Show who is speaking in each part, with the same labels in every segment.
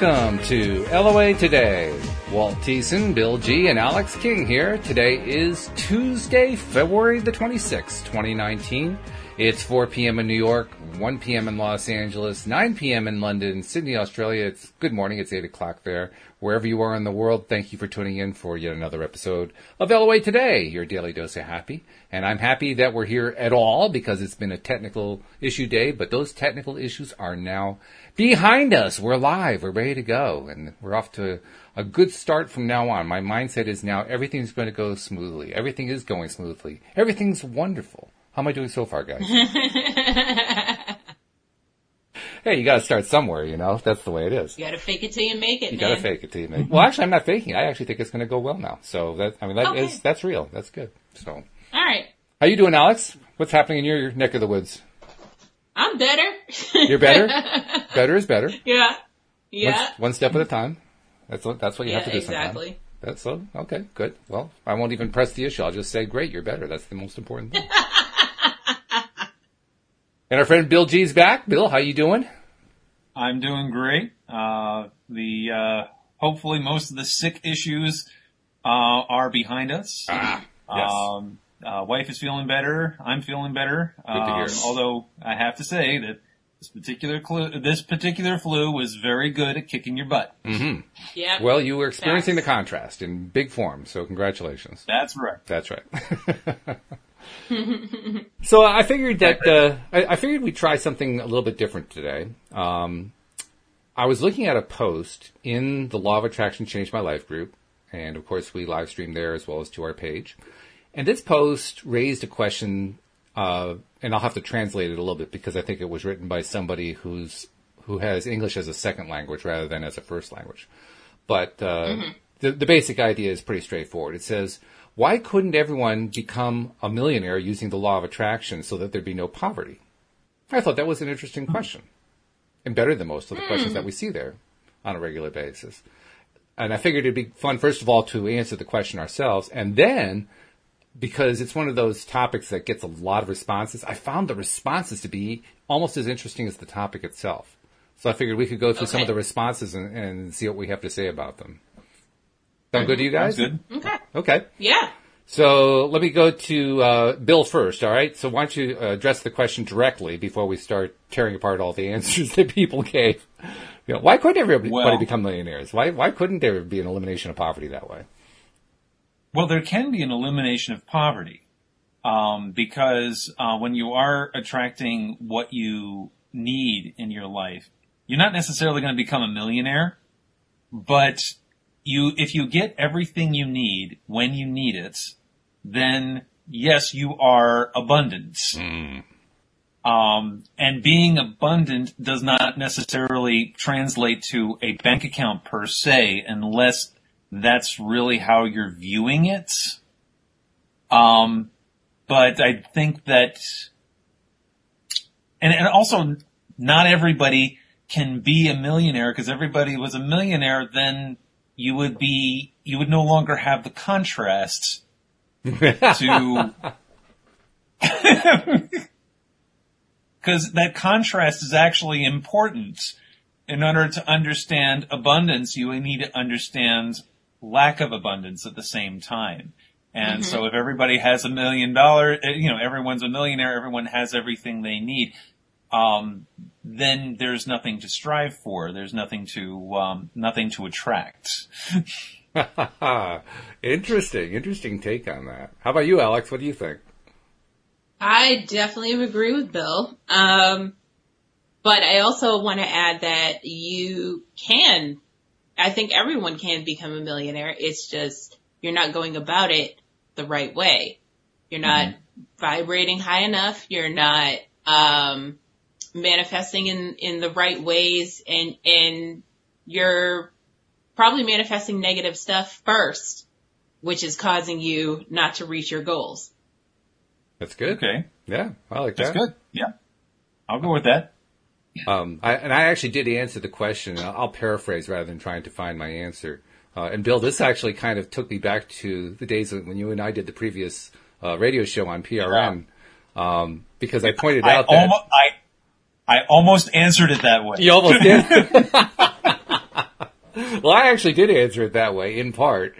Speaker 1: Welcome to LOA Today. Walt Thiessen, Bill G, and Alyx King here. Today is Tuesday, February the 26th, 2019. It's 4 p.m. in New York, 1 p.m. in Los Angeles, 9 p.m. in London, Sydney, Australia. It's good morning. It's 8 o'clock there. Wherever you are in the world, thank you for tuning in for yet another episode of LOA Today, your daily dose of happy. And I'm happy that we're here at all because it's been a technical issue day, but those technical issues are now behind us. We're live. We're ready to go. And we're off to a good start from now on. My mindset is now everything's going to go smoothly. Everything is going smoothly. Everything's wonderful. How am I doing so far, guys? hey, you gotta start somewhere, you know? That's the way it is.
Speaker 2: You gotta fake it till you make it,
Speaker 1: You
Speaker 2: man.
Speaker 1: gotta fake it till you make it. Well, actually, I'm not faking. I actually think it's gonna go well now. So that, I mean, that is
Speaker 2: Okay.
Speaker 1: that's real. That's good. So,
Speaker 2: All right.
Speaker 1: how you doing, Alyx? What's happening in your neck of the woods?
Speaker 2: I'm better.
Speaker 1: You're better? better is better.
Speaker 2: yeah.
Speaker 1: One,
Speaker 2: Yeah.
Speaker 1: one step at a time. That's what, that's what you
Speaker 2: Yeah,
Speaker 1: have to do sometimes.
Speaker 2: exactly.
Speaker 1: That's so, okay, good. Well, I won't even press the issue. I'll just say, great, you're better. That's the most important thing. and our friend Bill G's back. Bill, how you doing?
Speaker 3: I'm doing great. Uh, the uh, hopefully most of the sick issues uh, are behind us.
Speaker 1: Ah, yes.
Speaker 3: Um, uh, wife is feeling better. I'm feeling better.
Speaker 1: to hear.
Speaker 3: Um, although I have to say that this particular clu- this particular flu was very good at kicking your butt.
Speaker 2: Yeah.
Speaker 1: well, you were experiencing
Speaker 2: Facts.
Speaker 1: the contrast in big form, so congratulations.
Speaker 3: That's right.
Speaker 1: That's right. so I figured that uh, I, I figured we'd try something a little bit different today. Um, I was looking at a post in the Law of Attraction Changed My Life group, and of course we live stream there as well as to our page. And this post raised a question, uh, and I'll have to translate it a little bit because I think it was written by somebody who's who has English as a second language rather than as a first language. But uh, the, the basic idea is pretty straightforward. It says, why couldn't everyone become a millionaire using the law of attraction so that there'd be no poverty? I thought that was an interesting question and better than most of the questions that we see there on a regular basis. And I figured it'd be fun, first of all, to answer the question ourselves. And then, because it's one of those topics that gets a lot of responses, I found the responses to be almost as interesting as the topic itself. So I figured we could go through some of the responses and, and see what we have to say about them. Sound good to you guys?
Speaker 3: Sounds good.
Speaker 2: okay.
Speaker 1: Okay.
Speaker 2: Yeah.
Speaker 1: So let me go to uh, Bill first, all right? So why don't you uh, address the question directly before we start tearing apart all the answers that people gave? You know, why couldn't everybody
Speaker 3: Well-
Speaker 1: become millionaires? Why why couldn't there be an elimination of poverty that way?
Speaker 3: Well, there can be an elimination of poverty um, because uh, when you are attracting what you need in your life, you're not necessarily going to become a millionaire, but you if you get everything you need when you need it, then yes, you are abundant. Um, and being abundant does not necessarily translate to a bank account per se, unless that's really how you're viewing it. Um, but I think that, and, and also not everybody can be a millionaire because everybody was a millionaire, then you would be, you would no longer have the contrast to, because that contrast is actually important. In order to understand abundance, you need to understand lack of abundance at the same time. And so if everybody has a million dollar, eh, you know, everyone's a millionaire, everyone has everything they need, um, then there's nothing to strive for. There's nothing to, um, nothing to attract.
Speaker 1: interesting, interesting take on that. How about you, Alyx? What do you think?
Speaker 2: I definitely agree with Bill. Um, but I also want to add that you can, I think everyone can become a millionaire. It's just, you're not going about it the right way. You're not vibrating high enough. You're not, um, manifesting in, in the right ways and, and you're probably manifesting negative stuff first, which is causing you not to reach your goals.
Speaker 1: That's good.
Speaker 3: Okay.
Speaker 1: Yeah, I like
Speaker 3: That's
Speaker 1: that.
Speaker 3: That's good. Yeah. I'll go with that.
Speaker 1: Um, I, and I actually did answer the question. I'll I'll paraphrase rather than trying to find my answer. Uh, and Bill, this actually kind of took me back to the days when you and I did the previous uh, radio show on PRN, um, because I pointed
Speaker 3: I
Speaker 1: out that
Speaker 3: almost, I, I almost answered it that way.
Speaker 1: you almost did. well, I actually did answer it that way in part.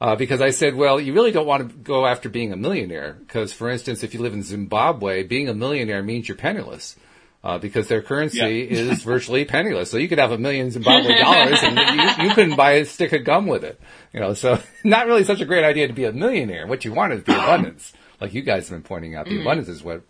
Speaker 1: Uh, because I said, well, you really don't want to go after being a millionaire. Because, for instance, if you live in Zimbabwe, being a millionaire means you're penniless. Uh, because their currency
Speaker 3: Yeah.
Speaker 1: is virtually penniless. So you could have a million Zimbabwe dollars and you, you couldn't buy a stick of gum with it. You know, so not really such a great idea to be a millionaire. What you want is the abundance. Like you guys have been pointing out, the abundance is what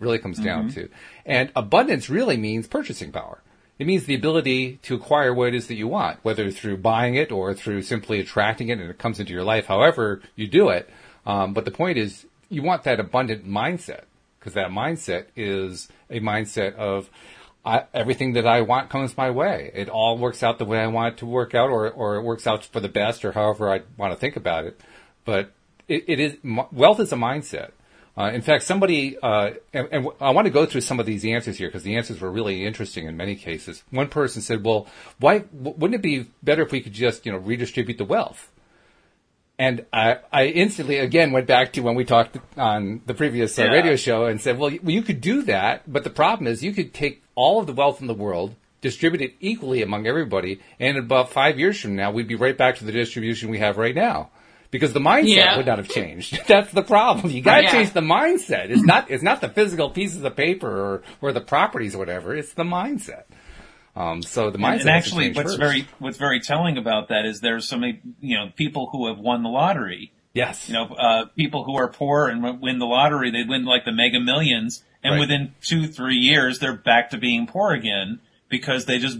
Speaker 1: really comes down to. And abundance really means purchasing power. It means the ability to acquire what it is that you want, whether through buying it or through simply attracting it and it comes into your life, however you do it. Um, but the point is, you want that abundant mindset because that mindset is a mindset of I, everything that I want comes my way. It all works out the way I want it to work out, or or it works out for the best, or however I want to think about it. But it, it is wealth is a mindset. Uh, in fact, somebody uh, and, and I want to go through some of these answers here because the answers were really interesting in many cases. One person said, "Well, why wouldn't it be better if we could just you know redistribute the wealth?" And I, I instantly again went back to when we talked on the previous uh,
Speaker 3: Yeah.
Speaker 1: radio show and said, well, you, could do that, but the problem is you could take all of the wealth in the world, distribute it equally among everybody, and about five years from now, we'd be right back to the distribution we have right now. Because the mindset
Speaker 2: Yeah.
Speaker 1: would not have changed. That's the problem. You gotta
Speaker 2: Yeah.
Speaker 1: change the mindset. It's not, it's not the physical pieces of paper or, or the properties or whatever. It's the mindset. Um, so the mindset.
Speaker 3: And actually, what's
Speaker 1: first.
Speaker 3: very what's very telling about that is there's so many you know people who have won the lottery.
Speaker 1: yes.
Speaker 3: You know, uh, people who are poor and win the lottery, they win like the Mega Millions, and
Speaker 1: Right.
Speaker 3: within two three years they're back to being poor again because they just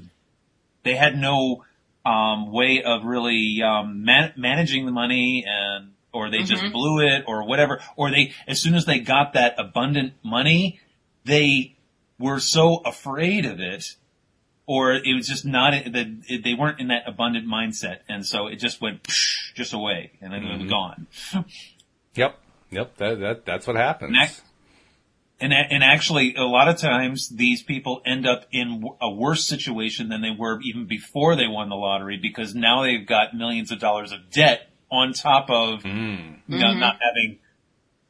Speaker 3: they had no um, way of really um, man- managing the money and or they just blew it or whatever or they as soon as they got that abundant money they were so afraid of it or it was just not that they weren't in that abundant mindset and so it just went psh, just away and then it was mm-hmm. gone
Speaker 1: Yep. Yep. That, that, that's what happens.
Speaker 3: Next. and a- and actually a lot of times these people end up in a worse situation than they were even before they won the lottery because now they've got millions of dollars of debt on top of you know, not mm-hmm. having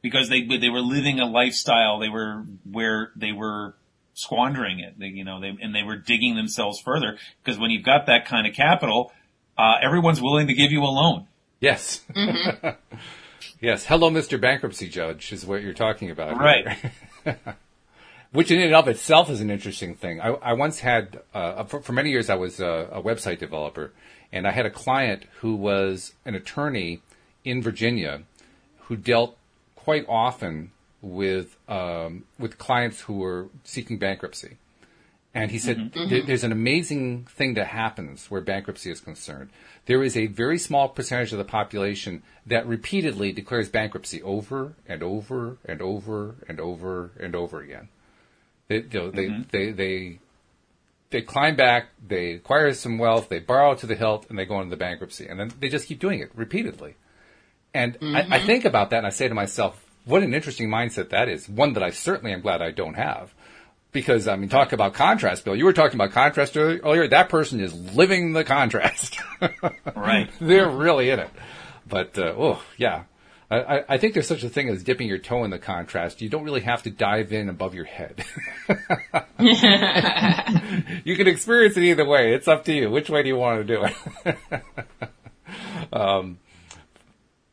Speaker 3: because they they were living a lifestyle they were where they were squandering it they, you know they and they were digging themselves further because when you've got that kind of capital uh, everyone's willing to give you a loan
Speaker 1: Yes. yes. Hello, Mr. Bankruptcy Judge is what you're talking about.
Speaker 3: Right.
Speaker 1: Which in and of itself is an interesting thing. I, I once had, uh, for, for many years, I was a, a website developer, and I had a client who was an attorney in Virginia who dealt quite often with um, with clients who were seeking bankruptcy. And he said, mm-hmm. "There- mm-hmm. there's an amazing thing that happens where bankruptcy is concerned. There is a very small percentage of the population that repeatedly declares bankruptcy over and over and over and over and over again. They, you know, they, mm-hmm. they, they, they climb back, they acquire some wealth, they borrow to the hilt, and they go into the bankruptcy. And then they just keep doing it repeatedly. And I, I think about that and I say to myself, what an interesting mindset that is. One that I certainly am glad I don't have. Because, I mean, talk about contrast, Bill. You were talking about contrast earlier. That person is living the contrast.
Speaker 3: right
Speaker 1: They're really in it. But, uh, oh, yeah. I, I- I think there's such a thing as dipping your toe in the contrast. You don't really have to dive in above your head. you can experience it either way. It's up to you. Which way do you want to do it? um,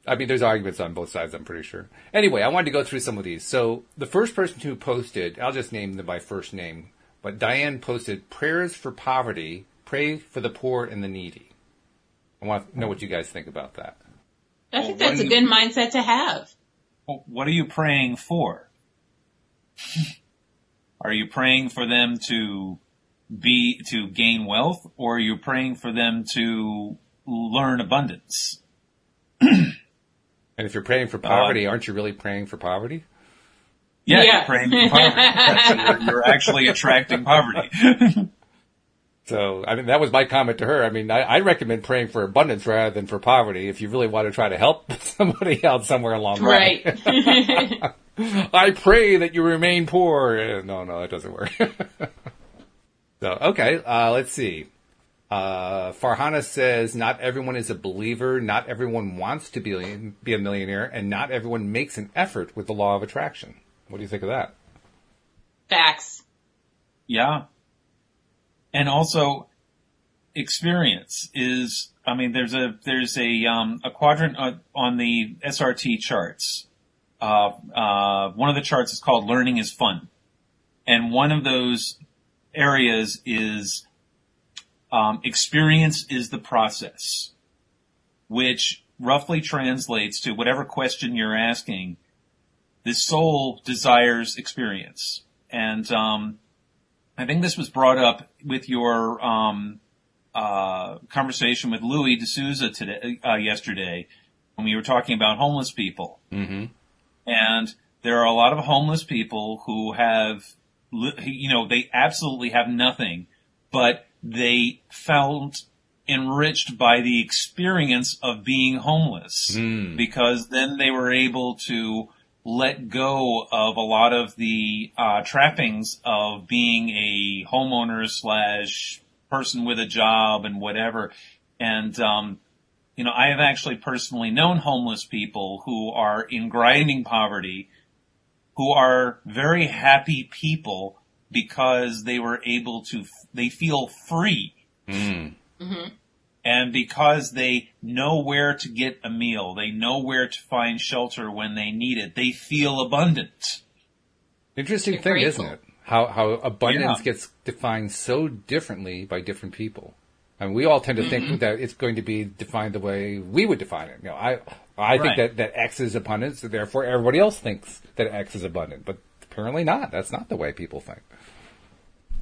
Speaker 1: I mean, there's arguments on both sides, I'm pretty sure. Anyway, I wanted to go through some of these. So the first person who posted, I'll just name them by first name, but Diane posted prayers for poverty, pray for the poor and the needy. I want to know what you guys think about that.
Speaker 2: I think
Speaker 3: Well,
Speaker 2: that's a
Speaker 3: when-
Speaker 2: good mindset to have.
Speaker 3: Well, what are you praying for? are you praying for them to be, to gain wealth or are you praying for them to learn abundance?
Speaker 1: And if you're praying for poverty, aren't you really praying for poverty?
Speaker 3: Yeah,
Speaker 2: Yeah.
Speaker 3: you're praying for poverty. you're, you're actually attracting poverty.
Speaker 1: So, I mean, that was my comment to her. I mean, I, I recommend praying for abundance rather than for poverty if you really want to try to help somebody out somewhere along the way.
Speaker 2: Right.
Speaker 1: I pray that you remain poor. Eh, No, no, that doesn't work. so, okay, uh, let's see. Uh, Farhana says, not everyone is a believer, not everyone wants to be, be a millionaire, and not everyone makes an effort with the law of attraction. What do you think of that?
Speaker 2: Facts.
Speaker 3: Yeah. And also, experience is, I mean, there's a there's a um, a quadrant on, on the SRT charts. Uh, uh, one of the charts is called "Learning is Fun," and one of those areas is um, experience is the process, which roughly translates to whatever question you're asking. The soul desires experience, and um, I think this was brought up with your um, uh, conversation with Louis D'Souza today, uh, yesterday, when we were talking about homeless people.
Speaker 1: Mm-hmm.
Speaker 3: And there are a lot of homeless people who have, you know, they absolutely have nothing, but they felt enriched by the experience of being homeless
Speaker 1: Mm.
Speaker 3: because then they were able to let go of a lot of the uh, trappings of being a homeowner slash person with a job and whatever. And um, you know, I have actually personally known homeless people who are in grinding poverty, who are very happy people because they were able to, they feel free.
Speaker 1: Mm.
Speaker 3: And because they know where to get a meal, they know where to find shelter when they need it, they feel abundant.
Speaker 1: Interesting
Speaker 2: You're
Speaker 1: thing,
Speaker 2: grateful.
Speaker 1: isn't it? How how abundance
Speaker 3: Yeah.
Speaker 1: gets defined so differently by different people. I mean, we all tend to think that it's going to be defined the way we would define it. You know, I I think
Speaker 3: Right.
Speaker 1: that that X is abundant, so therefore everybody else thinks that X is abundant, but apparently not. That's not the way people think.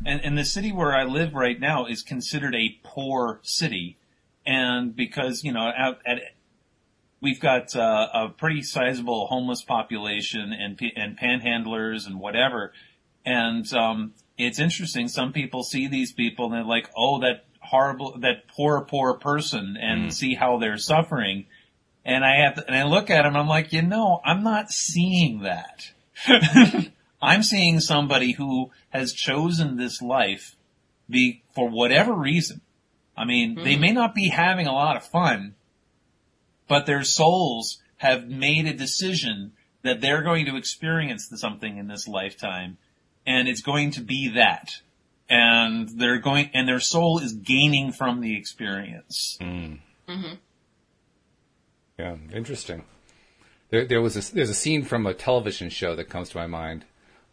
Speaker 3: And, and the city where I live right now is considered a poor city. And because, you know, out at, we've got uh, a pretty sizable homeless population and, and panhandlers and whatever. And, um, it's interesting. Some people see these people and they're like, oh, that horrible, that poor, poor person and see how they're suffering. And I have to, and I look at them, I'm like, you know, I'm not seeing that. I'm seeing somebody who has chosen this life be, for whatever reason. I mean, they hmm. may not be having a lot of fun, but their souls have made a decision that they're going to experience something in this lifetime and it's going to be that. And they're going, and their soul is gaining from the experience. Hmm. Mm-hmm.
Speaker 1: Yeah, interesting. There, there was a, there's a scene from a television show that comes to my mind,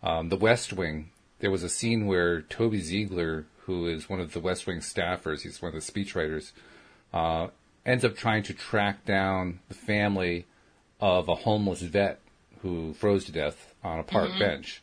Speaker 1: um, The West Wing. There was a scene where Toby Ziegler, who is one of the West Wing staffers, he's one of the speechwriters, uh, ends up trying to track down the family of a homeless vet who froze to death on a park bench.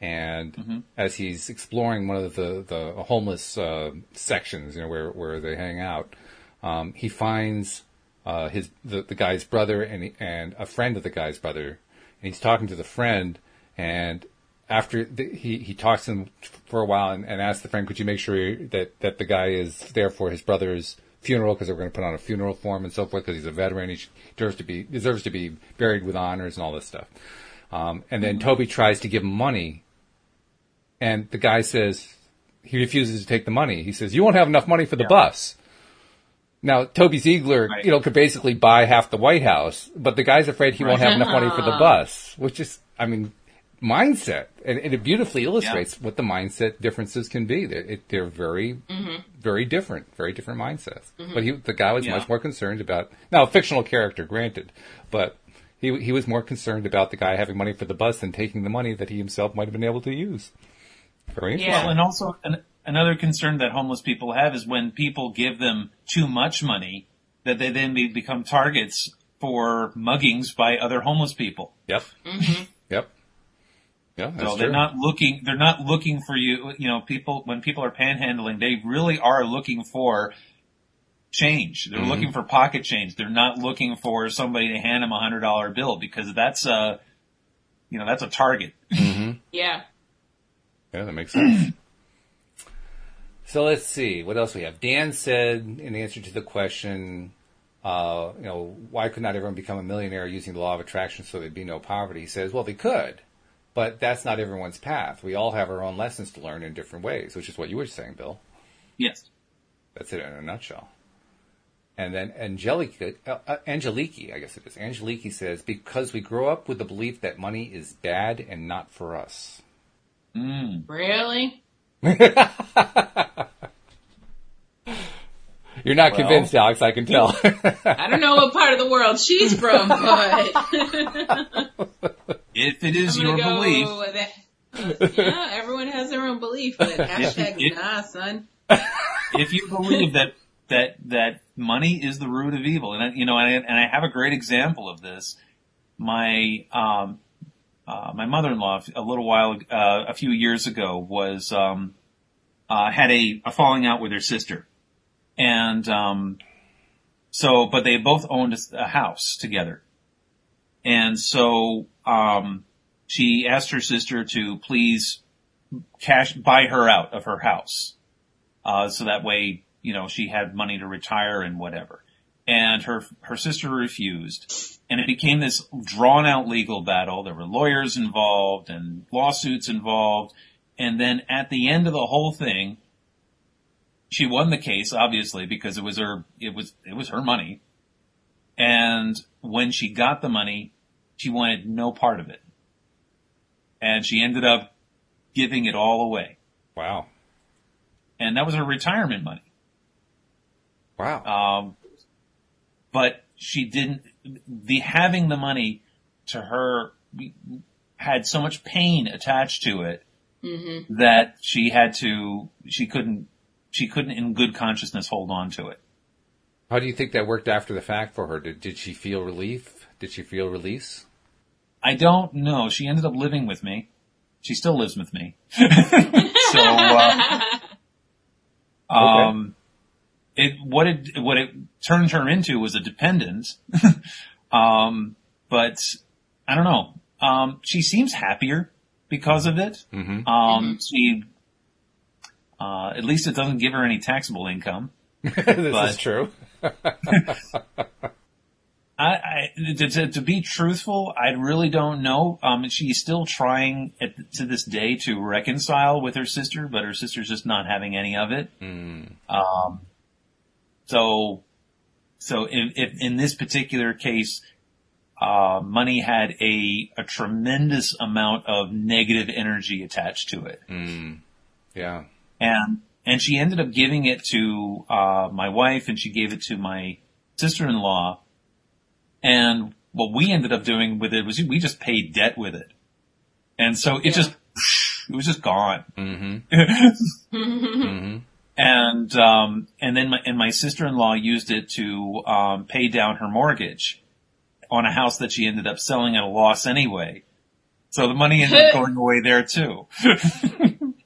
Speaker 1: And as he's exploring one of the, the homeless uh, sections, you know, where, where they hang out, um, he finds uh, his the, the guy's brother and and a friend of the guy's brother, and he's talking to the friend, and after the, he he talks to him for a while and, and asks the friend, could you make sure that that the guy is there for his brother's funeral because they're going to put on a funeral for him and so forth because he's a veteran, he deserves to be deserves to be buried with honors and all this stuff. Um, and then Toby tries to give him money, and the guy says he refuses to take the money. He says, "You won't have enough money for the
Speaker 3: Yeah.
Speaker 1: bus." Now, Toby Ziegler,
Speaker 3: Right.
Speaker 1: you know, could basically buy half the White House, but the guy's afraid he won't have enough money for the bus, which is, I mean, mindset. And, and it beautifully illustrates what the mindset differences can be. They're, it, they're very, mm-hmm. very different, very different mindsets. Mm-hmm. But he, the guy was
Speaker 3: Yeah.
Speaker 1: much more concerned about, now, a fictional character, granted, but he, he was more concerned about the guy having money for the bus than taking the money that he himself might have been able to use. Very interesting.
Speaker 2: Yeah.
Speaker 3: Well, and also an, another concern that homeless people have is when people give them too much money, that they then be, become targets for muggings by other homeless people.
Speaker 1: Yep. Yep. Yeah, that's
Speaker 3: so
Speaker 1: true.
Speaker 3: they're not looking, they're not looking for you, you know, people, when people are panhandling, they really are looking for change. They're looking for pocket change. They're not looking for somebody to hand them a hundred dollar bill because that's a, you know, that's a target.
Speaker 2: Yeah.
Speaker 1: Yeah, that makes sense. so let's see what else we have. Dan said in answer to the question, uh, you know, why could not everyone become a millionaire using the law of attraction so there'd be no poverty? He says, well, they could, but that's not everyone's path. We all have our own lessons to learn in different ways, which is what you were saying, Bill.
Speaker 3: Yes.
Speaker 1: That's it in a nutshell. And then Angelica, uh, uh, Angeliki, I guess it is. Angeliki says, because we grow up with the belief that money is bad and not for us.
Speaker 3: Mm.
Speaker 2: Really?
Speaker 1: You're not
Speaker 3: Well-
Speaker 1: convinced, Alyx. I can tell.
Speaker 2: I don't know what part of the world she's from, but
Speaker 3: If it is
Speaker 2: I'm
Speaker 3: your
Speaker 2: go
Speaker 3: belief,
Speaker 2: with it. Yeah, everyone has their own belief, but hashtag
Speaker 3: It-
Speaker 2: nah, son.
Speaker 3: if you believe that that that money is the root of evil, and I, you know, and I, and I have a great example of this. My um, uh, my mother-in-law a little while uh, a few years ago was um, uh, had a, a falling out with her sister, and um, so but they both owned a, house together, and so um, she asked her sister to please cash buy her out of her house uh, so that way, you know, she had money to retire and whatever. And her, her sister refused. And it became this drawn out legal battle. There were lawyers involved and lawsuits involved. And then at the end of the whole thing, she won the case, obviously, because it was her, it was, it was her money. And when she got the money, she wanted no part of it. And she ended up giving it all away.
Speaker 1: wow.
Speaker 3: And that was her retirement money.
Speaker 1: Wow.
Speaker 3: Um, but she didn't, the having the money to her had so much pain attached to it
Speaker 2: Mm-hmm.
Speaker 3: that she had to, she couldn't, she couldn't in good consciousness hold on to it.
Speaker 1: How do you think that worked after the fact for her? Did, did she feel relief? Did she feel release?
Speaker 3: I don't know. She ended up living with me. She still lives with me. so, uh, um, it, what it, what it turned her into was a dependent. um, but I don't know. Um, she seems happier because of it.
Speaker 1: Mm-hmm.
Speaker 3: Um, she, uh, at least it doesn't give her any taxable income.
Speaker 1: this
Speaker 3: But-
Speaker 1: is true.
Speaker 3: I, I to, to, to be truthful, I really don't know. Um, she's still trying at, to this day to reconcile with her sister, but her sister's just not having any of it.
Speaker 1: Mm.
Speaker 3: Um, so, so if, if in this particular case, uh, money had a, a tremendous amount of negative energy attached to it.
Speaker 1: Mm. Yeah.
Speaker 3: And, and she ended up giving it to, uh, my wife and she gave it to my sister-in-law. And what we ended up doing with it was we just paid debt with it. And so it
Speaker 2: Yeah.
Speaker 3: just, it was just gone.
Speaker 1: Mm-hmm. mm-hmm.
Speaker 3: and um and then my and my sister-in-law used it to um pay down her mortgage on a house that she ended up selling at a loss anyway. So the money ended up going away there too.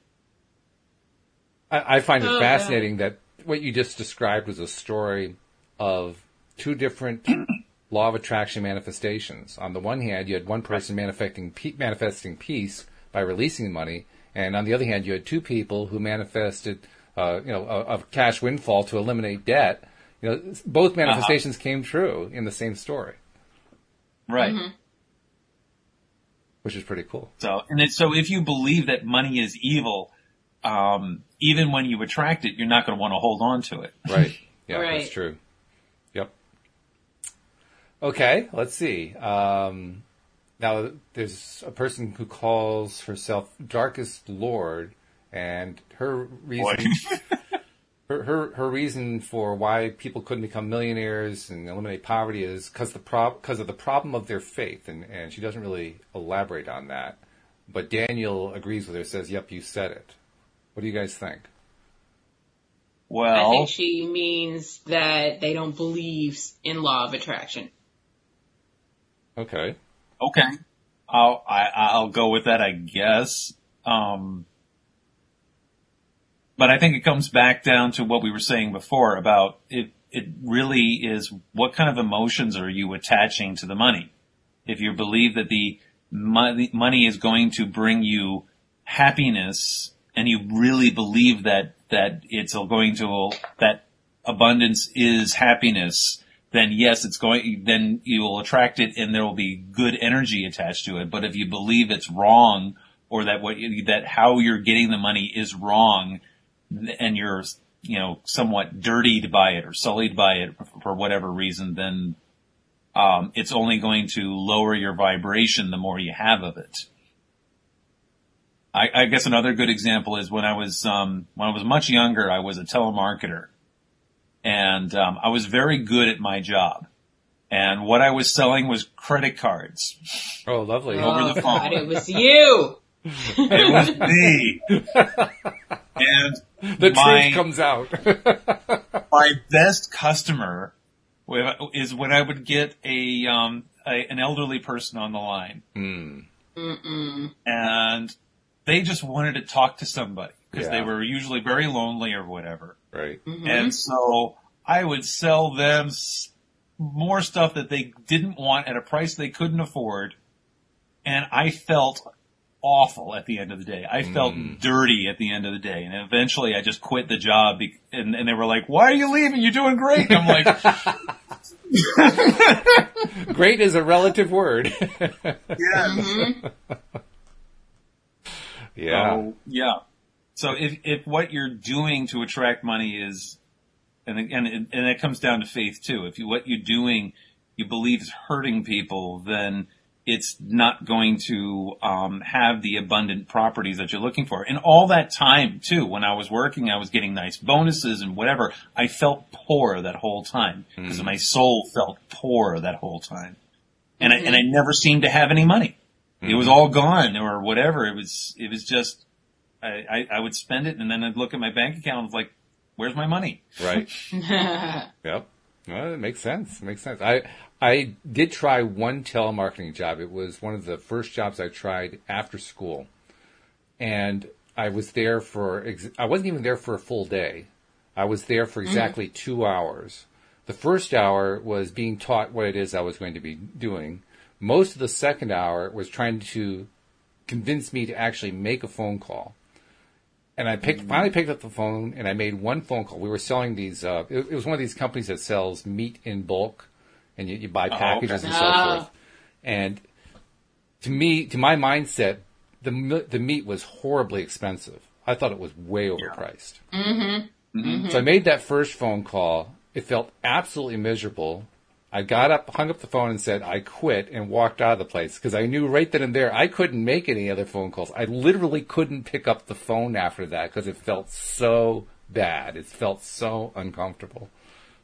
Speaker 1: I, I find it
Speaker 2: Oh, God.
Speaker 1: fascinating that what you just described was a story of two different law of attraction manifestations. On the one hand, you had one person manifesting pe- manifesting peace by releasing money, and on the other hand, you had two people who manifested, uh, you know, a, a cash windfall to eliminate debt. You know, both manifestations came true in the same story,
Speaker 3: right.
Speaker 1: which is pretty cool.
Speaker 3: So and it, so if you believe that money is evil, um even when you attract it, you're not going to want to hold on to it.
Speaker 1: Right. Yeah,
Speaker 2: Right.
Speaker 1: that's true. Yep. Okay, let's see. Um, now, there's a person who calls herself Darkest Lord, and her reason, her, her her reason for why people couldn't become millionaires and eliminate poverty is because the prob because of the problem of their faith, and and she doesn't really elaborate on that. But Daniel agrees with her, says, "Yep, you said it." What do you guys think?
Speaker 3: Well, I
Speaker 2: think she means that they don't believe in law of attraction.
Speaker 1: Okay.
Speaker 3: Okay. I'll, I, I'll go with that, I guess. Um, but I think it comes back down to what we were saying before about it, it really is what kind of emotions are you attaching to the money? If you believe that the money, money is going to bring you happiness and you really believe that, that it's going to, that abundance is happiness, then yes, it's going, then you will attract it and there will be good energy attached to it. But if you believe it's wrong or that what, that how you're getting the money is wrong and you're, you know, somewhat dirtied by it or sullied by it for whatever reason, then, um, it's only going to lower your vibration the more you have of it. I, I guess another good example is when I was, um, when I was much younger, I was a telemarketer and um, I was very good at my job. And what I was selling was credit cards.
Speaker 1: Oh, lovely.
Speaker 3: Over
Speaker 2: oh,
Speaker 3: the
Speaker 2: God, it was you.
Speaker 3: It was me. and
Speaker 1: the
Speaker 3: my-
Speaker 1: truth comes out.
Speaker 3: my best customer is when I would get a, um, a an elderly person on the line.
Speaker 2: Mm-mm.
Speaker 3: and they just wanted to talk to somebody because
Speaker 1: Yeah.
Speaker 3: they were usually very lonely or whatever.
Speaker 1: Right.
Speaker 2: Mhm.
Speaker 3: And so I would sell them more stuff that they didn't want at a price they couldn't afford. And I felt awful at the end of the day. I felt
Speaker 1: Mm.
Speaker 3: dirty at the end of the day. And eventually I just quit the job be- and, and they were like, why are you leaving? You're doing great. And I'm like,
Speaker 1: Great is a relative word.
Speaker 2: Mhm.
Speaker 1: Yeah.
Speaker 3: So, yeah. So if, if what you're doing to attract money is, and again, and, and it comes down to faith too. If you, what you're doing, you believe is hurting people, then it's not going to, um, have the abundant properties that you're looking for. And all that time too, when I was working, I was getting nice bonuses and whatever. I felt poor that whole time because my soul felt poor that whole time. And I, and I never seemed to have any money. It was mm-hmm. all gone or whatever. It was, it was just, I, I, I would spend it and then I'd look at my bank account and was like, where's my money?
Speaker 1: Right. Yep. Well, it makes sense. It makes sense. I I did try one telemarketing job. It was one of the first jobs I tried after school, and I was there for. ex- I wasn't even there for a full day. I was there for mm-hmm. exactly two hours. The first hour was being taught what it is I was going to be doing. Most of the second hour was trying to convince me to actually make a phone call and I picked finally picked up the phone and I made one phone call. We were selling these. Uh, it, it was one of these companies that sells meat in bulk, and you, you buy packages
Speaker 3: okay.
Speaker 1: and so
Speaker 2: Ah.
Speaker 1: forth. And to me, to my mindset, the the meat was horribly expensive. I thought it was way overpriced.
Speaker 2: Mm-hmm.
Speaker 1: So I made that first phone call. It felt absolutely miserable. I got up, hung up the phone, and said I quit, and walked out of the place because I knew right then and there I couldn't make any other phone calls. I literally couldn't pick up the phone after that because it felt so bad. It felt so uncomfortable.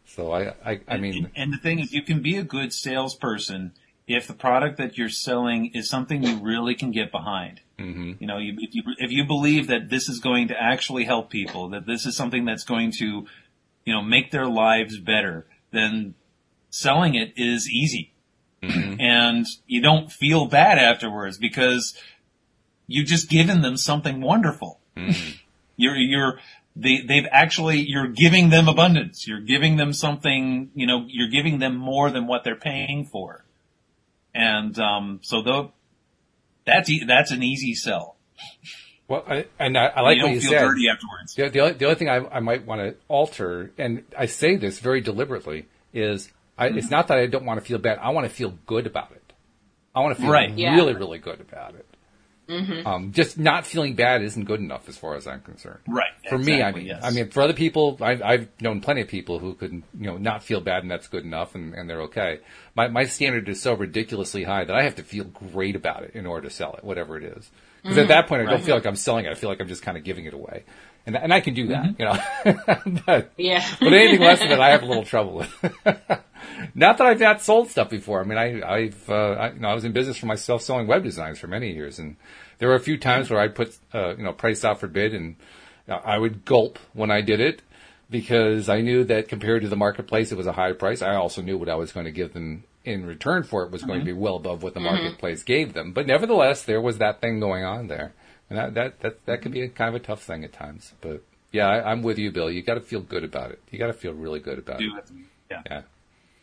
Speaker 1: So I, I, I mean,
Speaker 3: and, and the thing is, you can be a good salesperson if the product that you're selling is something you really can get behind.
Speaker 1: hmm
Speaker 3: You know, you, if you if you believe that this is going to actually help people, that this is something that's going to, you know, make their lives better, then selling it is easy, and you don't feel bad afterwards because you've just given them something wonderful. You're you're they they've actually you're giving them abundance. You're giving them something. You know, you're giving them more than what they're paying for, and um, so though that's e- that's an easy sell.
Speaker 1: well, I, and I, I like
Speaker 3: you
Speaker 1: what
Speaker 3: don't
Speaker 1: you
Speaker 3: feel
Speaker 1: said.
Speaker 3: dirty afterwards.
Speaker 1: The, the, only, the only thing I, I might want to alter, and I say this very deliberately, is I, it's not that I don't want to feel bad. I want to feel good about it. I want to feel
Speaker 3: Right.
Speaker 2: Yeah.
Speaker 1: really, really good about it. Um, just not feeling bad isn't good enough as far as I'm concerned.
Speaker 3: Right.
Speaker 1: For me, I mean,
Speaker 3: yes.
Speaker 1: I mean, for other people, I've, I've known plenty of people who could, you know, not feel bad and that's good enough and, and they're okay. My, my standard is so ridiculously high that I have to feel great about it in order to sell it, whatever it is. Because at that point, I don't
Speaker 3: Right.
Speaker 1: feel like I'm selling it. I feel like I'm just kind of giving it away. And, and I can do that, you know. but,
Speaker 2: Yeah.
Speaker 1: but anything less than that, I have a little trouble with. not that I've not sold stuff before. I mean, I, I've, uh, I, you know, I was in business for myself selling web designs for many years, and there were a few times where I'd put, uh, you know, price out for bid, and uh, I would gulp when I did it because I knew that compared to the marketplace, it was a high price. I also knew what I was going to give them in return for it was going to be well above what the marketplace gave them. But nevertheless, there was that thing going on there, and that that that, that could be a kind of a tough thing at times. But yeah, I, I'm with you, Bill. You got to feel good about it. You got to feel really good about
Speaker 3: Do
Speaker 1: it.
Speaker 3: it. Yeah.
Speaker 1: Yeah.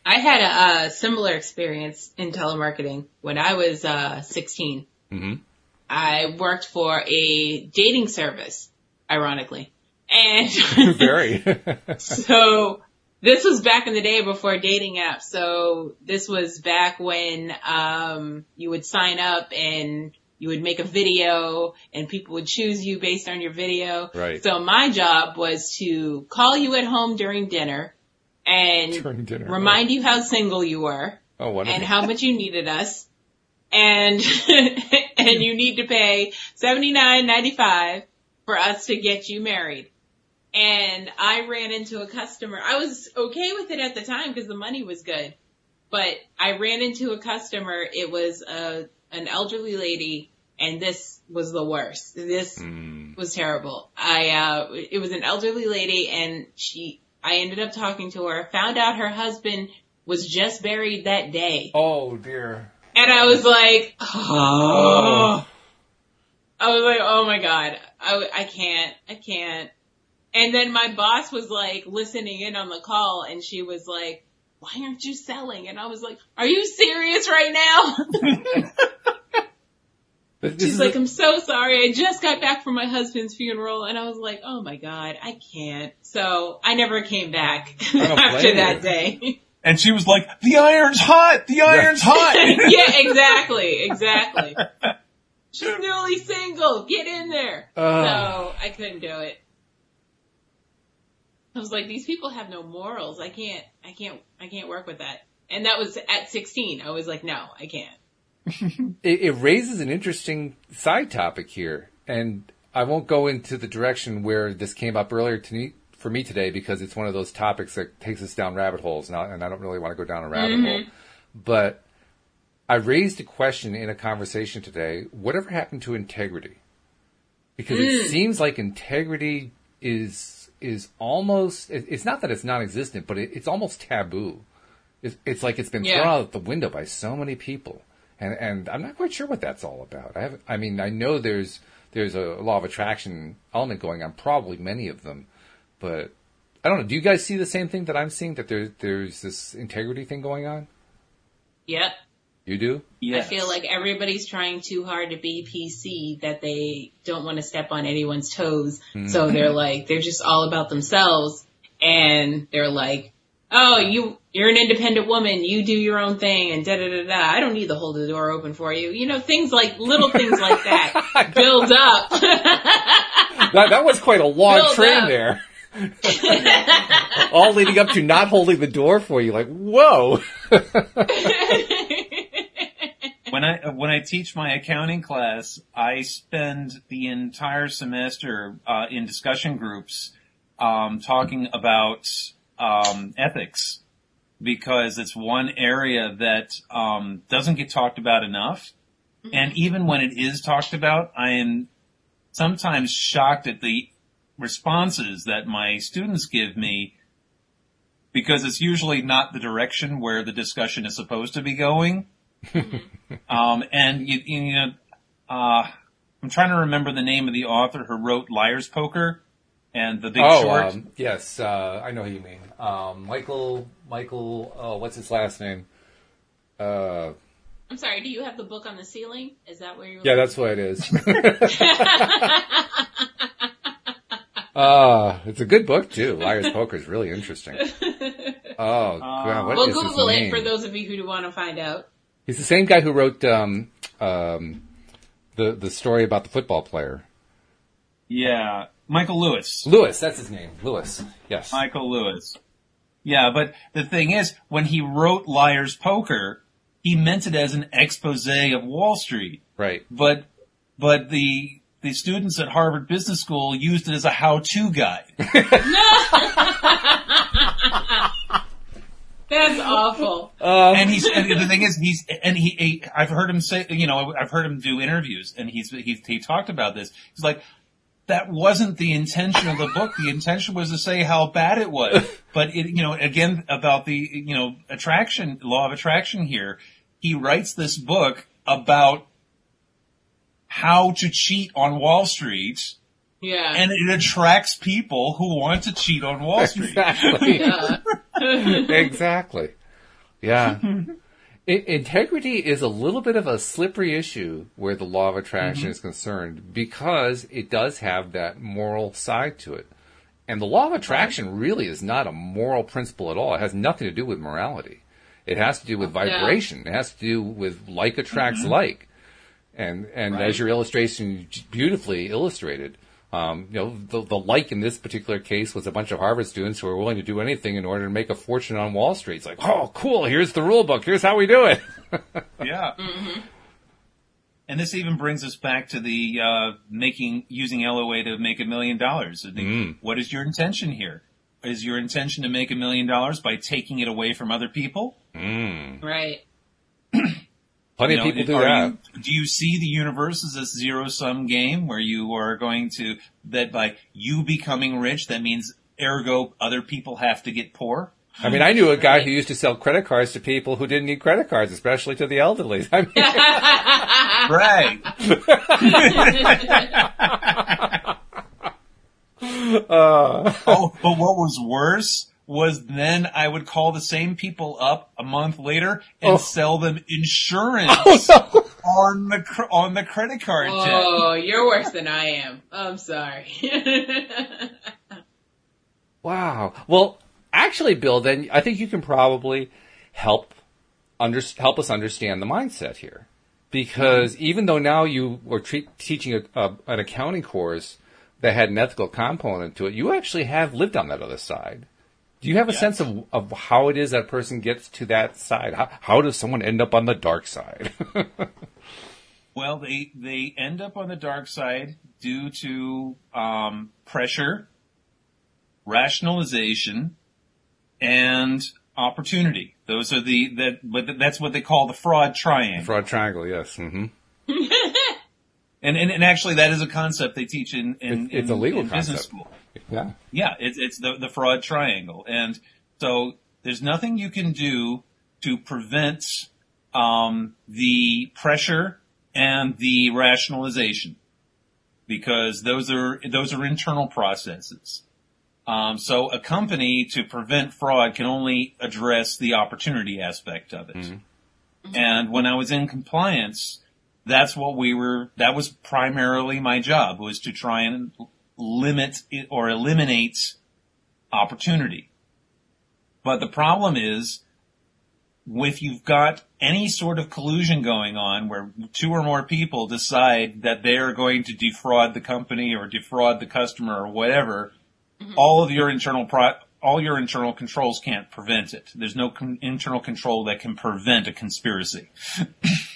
Speaker 2: I had a, uh similar experience in telemarketing when I was uh, 16.
Speaker 1: hmm
Speaker 2: I worked for a dating service, ironically. And
Speaker 1: Very.
Speaker 2: so this was back in the day before dating apps. So this was back when um, you would sign up and you would make a video and people would choose you based on your video.
Speaker 1: Right.
Speaker 2: So my job was to call you at home during dinner and
Speaker 1: During dinner,
Speaker 2: remind you how single you were
Speaker 1: oh, wonderful.
Speaker 2: and how much you needed us. And and you need to pay seventy nine ninety five for us to get you married. and I ran into a customer. I was okay with it at the time because the money was good, but I ran into a customer. It was a an elderly lady, and this was the worst. This
Speaker 1: Mm.
Speaker 2: was terrible. I uh, it was an elderly lady, and she. I ended up talking to her. Found out her husband was just buried that day.
Speaker 1: Oh dear.
Speaker 2: And I was like, oh. I was like, oh my god, I, I can't, I can't. And then my boss was like listening in on the call and she was like, why aren't you selling? And I was like, are you serious right now?
Speaker 1: This
Speaker 2: She's like,
Speaker 1: a-
Speaker 2: I'm so sorry. I just got back from my husband's funeral and I was like, oh my god, I can't. So I never came back after that
Speaker 1: you.
Speaker 2: day.
Speaker 3: And she was like, the iron's hot! The iron's hot!
Speaker 2: yeah, exactly, exactly. She's newly single. Get in there.
Speaker 1: Ugh.
Speaker 2: so I couldn't do it. I was like, these people have no morals. I can't, I can't, I can't work with that. And that was at 16. I was like, no, I can't.
Speaker 1: it, it raises an interesting side topic here, and I won't go into the direction where this came up earlier to me, for me today because it's one of those topics that takes us down rabbit holes, and I, and I don't really want to go down a rabbit mm-hmm. hole. But I raised a question in a conversation today: whatever happened to integrity? Because it mm. seems like integrity is is almost it- it's not that it's non-existent, but it, it's almost taboo. It's, it's like it's been
Speaker 2: Yeah.
Speaker 1: thrown out the window by so many people, and and I'm not quite sure what that's all about. I have, I mean, I know there's there's a law of attraction element going on, probably many of them, but I don't know. Do you guys see the same thing that I'm seeing? That there's there's this integrity thing going on.
Speaker 2: Yep.
Speaker 1: You do?
Speaker 3: Yes.
Speaker 2: I feel like everybody's trying too hard to be PC that they don't want to step on anyone's toes. Hmm. So they're like, they're just all about themselves and they're like, oh, you, you're an independent woman. You do your own thing and da da da da. I don't need to hold the door open for you. You know, things like, little things like that build up.
Speaker 1: That, that was quite a long
Speaker 2: Build
Speaker 1: train
Speaker 2: up.
Speaker 1: there. All leading up to not holding the door for you. Like, whoa.
Speaker 3: when I when I teach my accounting class, I spend the entire semester uh, in discussion groups um, talking about um, ethics because it's one area that um, doesn't get talked about enough. And even when it is talked about, I am sometimes shocked at the responses that my students give me because it's usually not the direction where the discussion is supposed to be going. Um, and you, you know, uh, I'm trying to remember the name of the author who wrote Liar's Poker and The Big
Speaker 1: oh,
Speaker 3: Short.
Speaker 1: um, yes. Uh, I know who you mean. Um, Michael, Michael, oh, what's his last name? Uh,
Speaker 2: I'm sorry, do you have the book on the ceiling? Is that where you're
Speaker 1: yeah, that's what it is. Uh, it's a good book too. Liar's Poker is really interesting. Oh, God, what
Speaker 2: We'll
Speaker 1: is his
Speaker 2: Google it
Speaker 1: name?
Speaker 2: for those of you who want to find out.
Speaker 1: He's the same guy who wrote um, um, the the story about the football player.
Speaker 3: Yeah, Michael Lewis.
Speaker 1: Lewis, that's his name. Lewis. Yes.
Speaker 3: Michael Lewis. Yeah, but the thing is, when he wrote Liar's Poker, he meant it as an expose of Wall Street.
Speaker 1: Right.
Speaker 3: But, but the, the students at Harvard Business School used it as a how-to guide. No!
Speaker 2: That's awful.
Speaker 3: Um, and he's and the thing is he's and he, he I've heard him say you know I've heard him do interviews and he's he he talked about this. He's like that wasn't the intention of the book. The intention was to say how bad it was. But it you know again about the you know attraction law of attraction here. He writes this book about how to cheat on Wall Street
Speaker 2: Yeah.
Speaker 3: and it attracts people who want to cheat on Wall Street.
Speaker 1: Exactly.
Speaker 2: Yeah.
Speaker 1: exactly. Yeah. I- integrity is a little bit of a slippery issue where the law of attraction mm-hmm. is concerned because it does have that moral side to it. And the law of attraction really is not a moral principle at all. It has nothing to do with morality. It has to do with
Speaker 2: Yeah.
Speaker 1: vibration. It has to do with like attracts mm-hmm. like. And and
Speaker 3: Right.
Speaker 1: as your illustration beautifully illustrated, um, you know, the, the like in this particular case was a bunch of Harvard students who were willing to do anything in order to make a fortune on Wall Street. It's like, oh, cool, here's the rule book, here's how we do it.
Speaker 3: Yeah. and this even brings us back to the uh, making using LOA to make a million dollars.
Speaker 1: Mm.
Speaker 3: What is your intention here? Is your intention to make a million dollars by taking it away from other people?
Speaker 1: Mm.
Speaker 2: Right.
Speaker 1: Plenty
Speaker 3: You
Speaker 1: of people do that.
Speaker 3: you- do you see the universe as a zero sum game where you are going to that by you becoming rich that means ergo other people have to get poor?
Speaker 1: I mean, I knew a guy who used to sell credit cards to people who didn't need credit cards, especially to the elderly. I mean,
Speaker 3: Right.
Speaker 1: uh,
Speaker 3: oh, but what was worse was then I would call the same people up a month later and
Speaker 1: Oh.
Speaker 3: sell them insurance
Speaker 1: oh no.
Speaker 3: on the on the credit card debt.
Speaker 2: Oh, you're worse than I am. I'm sorry.
Speaker 1: Wow. Well, actually, Bill, then I think you can probably help under, help us understand the mindset here, because mm-hmm. even though now you were tre- teaching a, a, an accounting course that had an ethical component to it, you actually have lived on that other side. Do you have a
Speaker 3: Yeah.
Speaker 1: sense of, of how it is that a person gets to that side? How, how does someone end up on the dark side?
Speaker 3: Well, they they end up on the dark side due to um, pressure, rationalization, and opportunity. Those are the that but that's what they call the fraud triangle.
Speaker 1: Fraud triangle, yes. hmm
Speaker 3: And, and and actually, that is a concept they teach in in,
Speaker 1: It- it's
Speaker 3: in-
Speaker 1: a legal
Speaker 3: in business school.
Speaker 1: Yeah.
Speaker 3: Yeah, it's it's the the fraud triangle, and so there's nothing you can do to prevent um, the pressure and the rationalization because those are those are internal processes. Um, so a company to prevent fraud can only address the opportunity aspect of it. And when I was in compliance, that's what we were. That was primarily my job was to try and limit it or eliminates opportunity. But the problem is, if you've got any sort of collusion going on where two or more people decide that they are going to defraud the company or defraud the customer or whatever, mm-hmm. all of your internal pro- all your internal controls can't prevent it. There's no con- internal control that can prevent a conspiracy.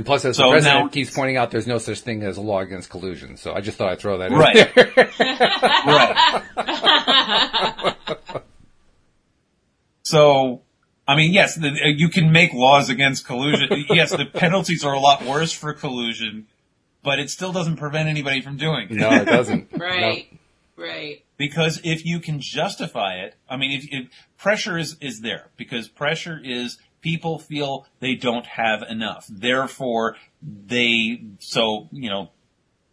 Speaker 1: And plus, as
Speaker 3: So
Speaker 1: the president
Speaker 3: now-
Speaker 1: keeps pointing out, there's no such thing as a law against collusion. So I just thought I'd throw that in
Speaker 3: Right.
Speaker 1: there.
Speaker 3: right. So, I mean, yes, the, uh, you can make laws against collusion. yes, the penalties are a lot worse for collusion, but it still doesn't prevent anybody from doing it.
Speaker 1: no, it doesn't.
Speaker 2: right. Right.
Speaker 3: Because if you can justify it, I mean, if, if pressure is, is there, because pressure is people feel they don't have enough. Therefore, they, so, you know,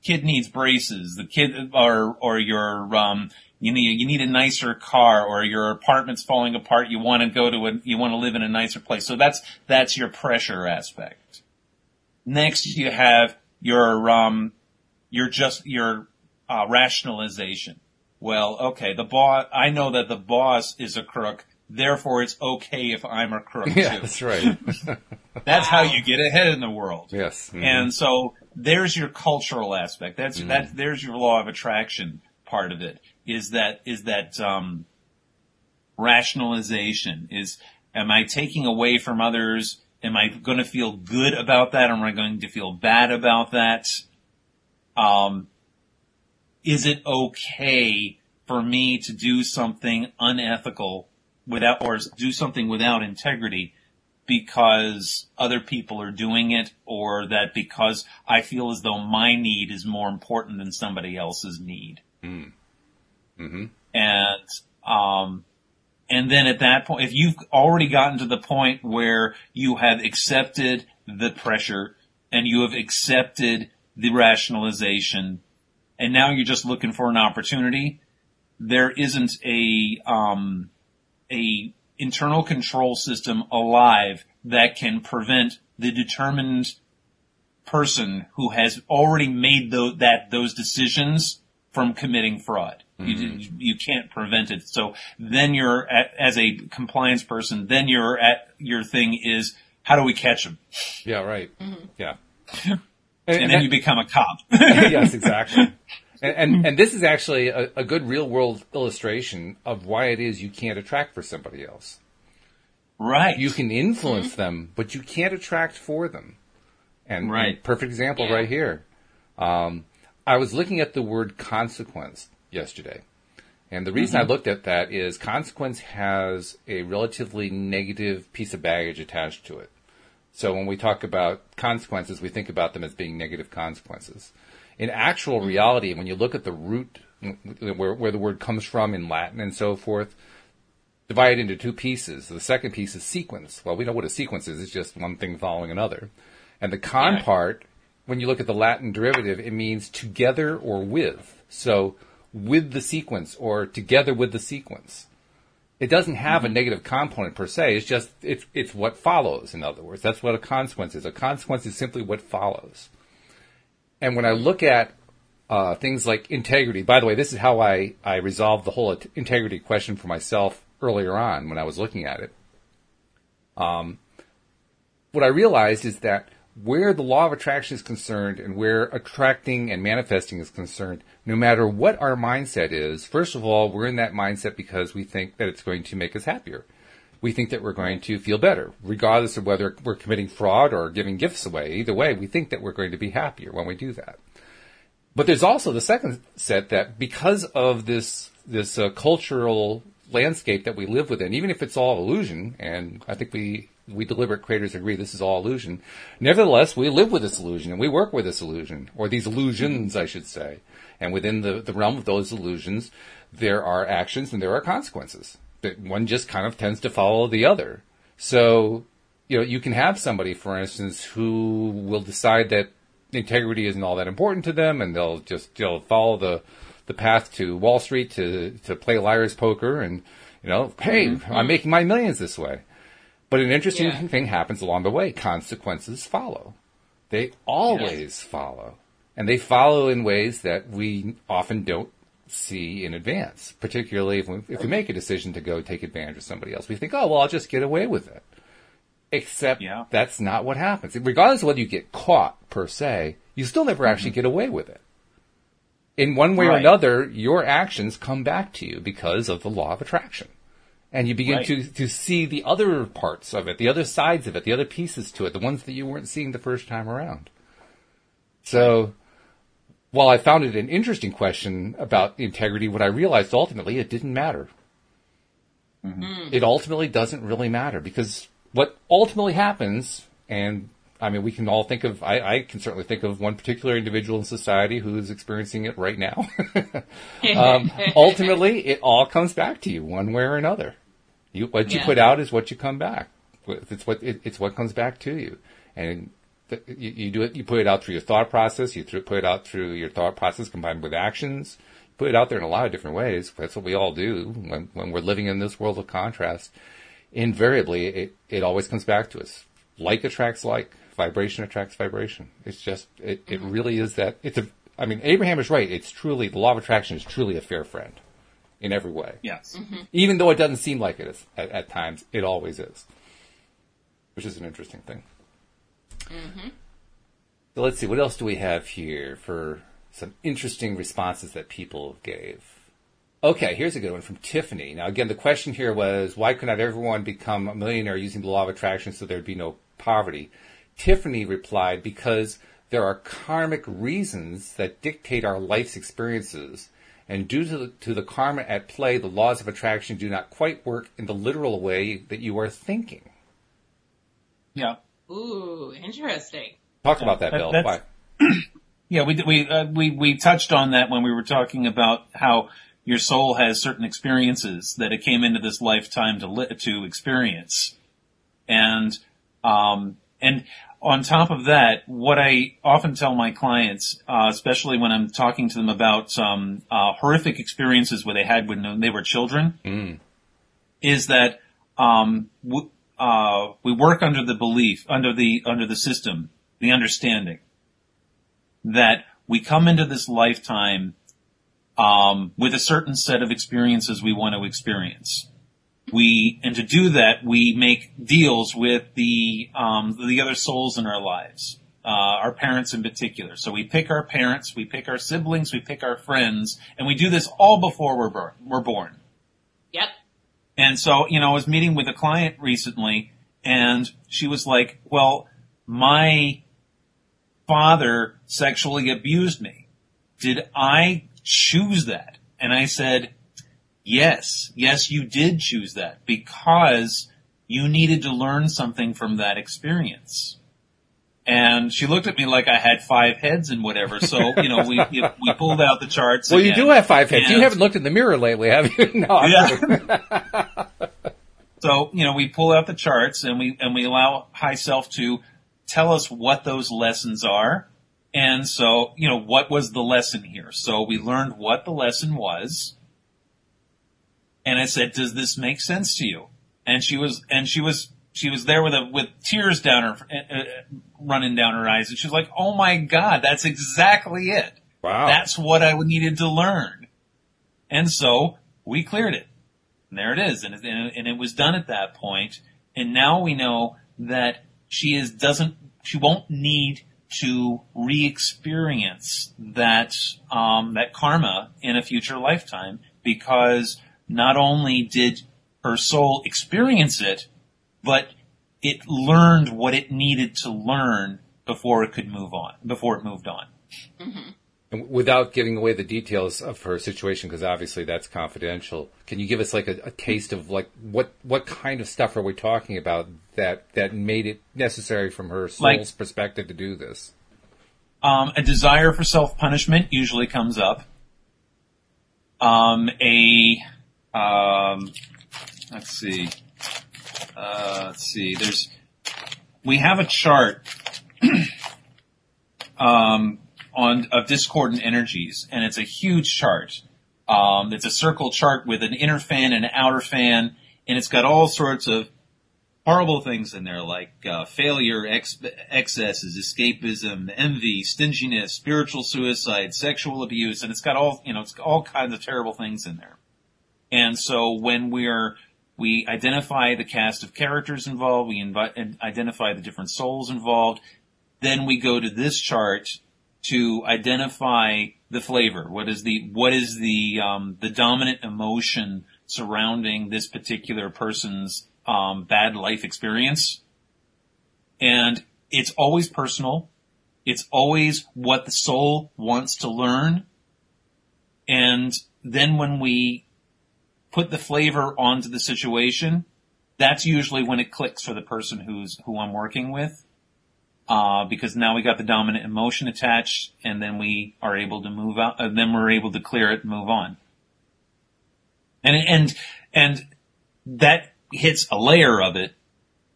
Speaker 3: kid needs braces, the kid, or, or your, um, you need, you need a nicer car, or your apartment's falling apart, you want to go to a, you want to live in a nicer place. So that's, that's your pressure aspect. Next, you have your, um, your just, your, uh, rationalization. Well, okay, the boss, I know that the boss is a crook, therefore it's okay if I'm a crook
Speaker 1: Yeah,
Speaker 3: too.
Speaker 1: that's right.
Speaker 3: That's how you get ahead in the world.
Speaker 1: yes. mhm.
Speaker 3: And so there's your cultural aspect. That's
Speaker 1: Mm-hmm.
Speaker 3: that there's your law of attraction part of it. Is that is that um rationalization is am I taking away from others? Am I going to feel good about that? Am I going to feel bad about that? Um, is it okay for me to do something unethical without, or do something without integrity because other people are doing it or that because I feel as though my need is more important than somebody else's need?
Speaker 1: Mm-hmm.
Speaker 3: And, um, and then at that point, if you've already gotten to the point where you have accepted the pressure and you have accepted the rationalization and now you're just looking for an opportunity, there isn't a, um, a internal control system alive that can prevent the determined person who has already made tho- that those decisions from committing fraud. You, mm-hmm. you can't prevent it. So then you're at, as a compliance person, then you're at your thing is how do we catch them?
Speaker 1: Yeah, right. Mm-hmm. Yeah.
Speaker 3: And,
Speaker 1: and
Speaker 3: then you become a cop.
Speaker 1: yes, exactly. And, and and this is actually a, a good real world illustration of why it is you can't attract for somebody else.
Speaker 3: right.
Speaker 1: You can influence them, but you can't attract for them. And,
Speaker 3: Right.
Speaker 1: and perfect example
Speaker 2: Yeah.
Speaker 1: right here. Um, I was looking at the word consequence yesterday. And the reason I looked at that is consequence has a relatively negative piece of baggage attached to it. So when we talk about consequences, we think about them as being negative consequences. In actual reality, when you look at the root where, where the word comes from in Latin and so forth, divide it into two pieces. The second piece is sequence. Well, we know what a sequence is. It's just one thing following another. And the con
Speaker 3: Right.
Speaker 1: part, when you look at the Latin derivative, it means together or with. So with the sequence or together with the sequence. It doesn't have a mm-hmm. negative component per se. It's just, it's, it's what follows, in other words. That's what a consequence is. A consequence is simply what follows. And when I look at uh, things like integrity, by the way, this is how I, I resolved the whole integrity question for myself earlier on when I was looking at it. Um, what I realized is that where the law of attraction is concerned and where attracting and manifesting is concerned, no matter what our mindset is, first of all, we're in that mindset because we think that it's going to make us happier. We think that we're going to feel better, regardless of whether we're committing fraud or giving gifts away. Either way, we think that we're going to be happier when we do that. But there's also the second set that because of this this uh, cultural landscape that we live within, even if it's all illusion, and I think we we deliberate creators agree this is all illusion. Nevertheless, we live with this illusion and we work with this illusion, or these illusions, I should say. And within the, the realm of those illusions, there are actions and there are consequences. That one just kind of tends to follow the other. So, you know, you can have somebody, for instance, who will decide that integrity isn't all that important to them, and they'll just they'll follow the the path to Wall Street to to play liar's poker, and you know, hey, mm-hmm. I'm making my millions this way. But an interesting
Speaker 2: Yeah.
Speaker 1: thing happens along the way. Consequences follow. They always follow. And they follow in ways that we often don't see in advance, particularly if we, if we make a decision to go take advantage of somebody else. We think, oh, well, I'll just get away with it. Except
Speaker 3: Yeah.
Speaker 1: that's not what happens. Regardless of whether you get caught, per se, you still never mm-hmm. actually get away with it. In one way or another, your actions come back to you because of the law of attraction and you begin
Speaker 3: Right.
Speaker 1: to to see the other parts of it, the other sides of it, the other pieces to it, the ones that you weren't seeing the first time around. So, while I found it an interesting question about integrity, what I realized ultimately it didn't matter. It ultimately doesn't really matter because what ultimately happens, and I mean, we can all think of, I, I can certainly think of one particular individual in society who is experiencing it right now. um, ultimately, it all comes back to you one way or another. You, what you
Speaker 2: Yeah.
Speaker 1: put out is what you come back. It's what it, it's what comes back to you, and you, you do it. You put it out through your thought process. You th- put it out through your thought process combined with actions. You put it out there in a lot of different ways. That's what we all do when when we're living in this world of contrast. Invariably, it it always comes back to us. Like attracts like. Vibration attracts vibration. It's just it, it mm-hmm. really is that. It's a. I mean, Abraham is right. It's truly the law of attraction is truly a fair friend in every way
Speaker 3: Yes. Mm-hmm.
Speaker 1: even though it doesn't seem like it is at, at times, it always is, which is an interesting thing. Mm-hmm. So let's see, what else do we have here for some interesting responses that people gave? Okay, here's a good one from Tiffany. Now, again, the question here was why could not everyone become a millionaire using the law of attraction so there'd be no poverty? Tiffany replied, because there are karmic reasons that dictate our life's experiences. And due to the, to the karma at play, the laws of attraction do not quite work in the literal way that you are thinking.
Speaker 3: Yeah.
Speaker 2: Ooh, interesting.
Speaker 1: Talk about that,
Speaker 3: That-
Speaker 1: Bill.
Speaker 3: that's-
Speaker 1: Why?
Speaker 3: Yeah, we we uh, we we touched on that when we were talking about how your soul has certain experiences that it came into this lifetime to li- to experience, and um and on top of that, what I often tell my clients, uh, especially when I'm talking to them about um, uh, horrific experiences where they had when they were children, is that um, w- uh, we work under the belief, under the under the system, the understanding that we come into this lifetime um, with a certain set of experiences we want to experience. We and to do that, we make deals with the um, the other souls in our lives, uh, our parents in particular. So we pick our parents, we pick our siblings, we pick our friends, and we do this all before we're born. We're born.
Speaker 2: Yep.
Speaker 3: And so, you know, I was meeting with a client recently and she was like, well, my father sexually abused me. Did I choose that? And I said, yes, yes, you did choose that because you needed to learn something from that experience. And she looked at me like I had five heads and whatever. So, you know, we, we pulled out the charts.
Speaker 1: Well,
Speaker 3: again,
Speaker 1: you do have five heads. You haven't looked in the mirror lately, have you? No.
Speaker 3: Yeah. so, you know, we pull out the charts and we, and we allow high self to tell us what those lessons are. And so, you know, what was the lesson here? So we learned what the lesson was. And I said, does this make sense to you? And she was, and she was, she was there with a, with tears down her, uh, uh, running down her eyes. And she's like, oh my God, that's exactly it.
Speaker 1: Wow.
Speaker 3: That's what I needed to learn. And so we cleared it. And there it is. And it, and it was done at that point. And now we know that she is, doesn't, she won't need to re-experience that, um, that karma in a future lifetime because not only did her soul experience it, but it learned what it needed to learn before it could move on, before it moved on.
Speaker 1: And Without giving away the details of her situation, because obviously that's confidential, can you give us like a, a taste of like what what kind of stuff are we talking about that that made it necessary from her soul's
Speaker 3: Like-
Speaker 1: perspective to do this?
Speaker 3: Um, a desire for self-punishment usually comes up. Um, a, um, let's see, uh, let's see, there's, we have a chart, um, on, of discordant energies, and it's a huge chart. Um, it's a circle chart with an inner fan and an outer fan, and it's got all sorts of horrible things in there like uh, failure, ex- excesses, escapism, envy, stinginess, spiritual suicide, sexual abuse, and it's got all you know, it's all kinds of terrible things in there. And so when we're we identify the cast of characters involved, we invite identify the different souls involved, then we go to this chart to identify the flavor. What is the what is the um, the dominant emotion surrounding this particular person's um, bad life experience? And it's always personal. It's always what the soul wants to learn. And then when we put the flavor onto the situation, that's usually when it clicks for the person who's who I'm working with uh, because now we got the dominant emotion attached, and then we are able to move out. Then we're able to clear it and move on. And and and that hits a layer of it,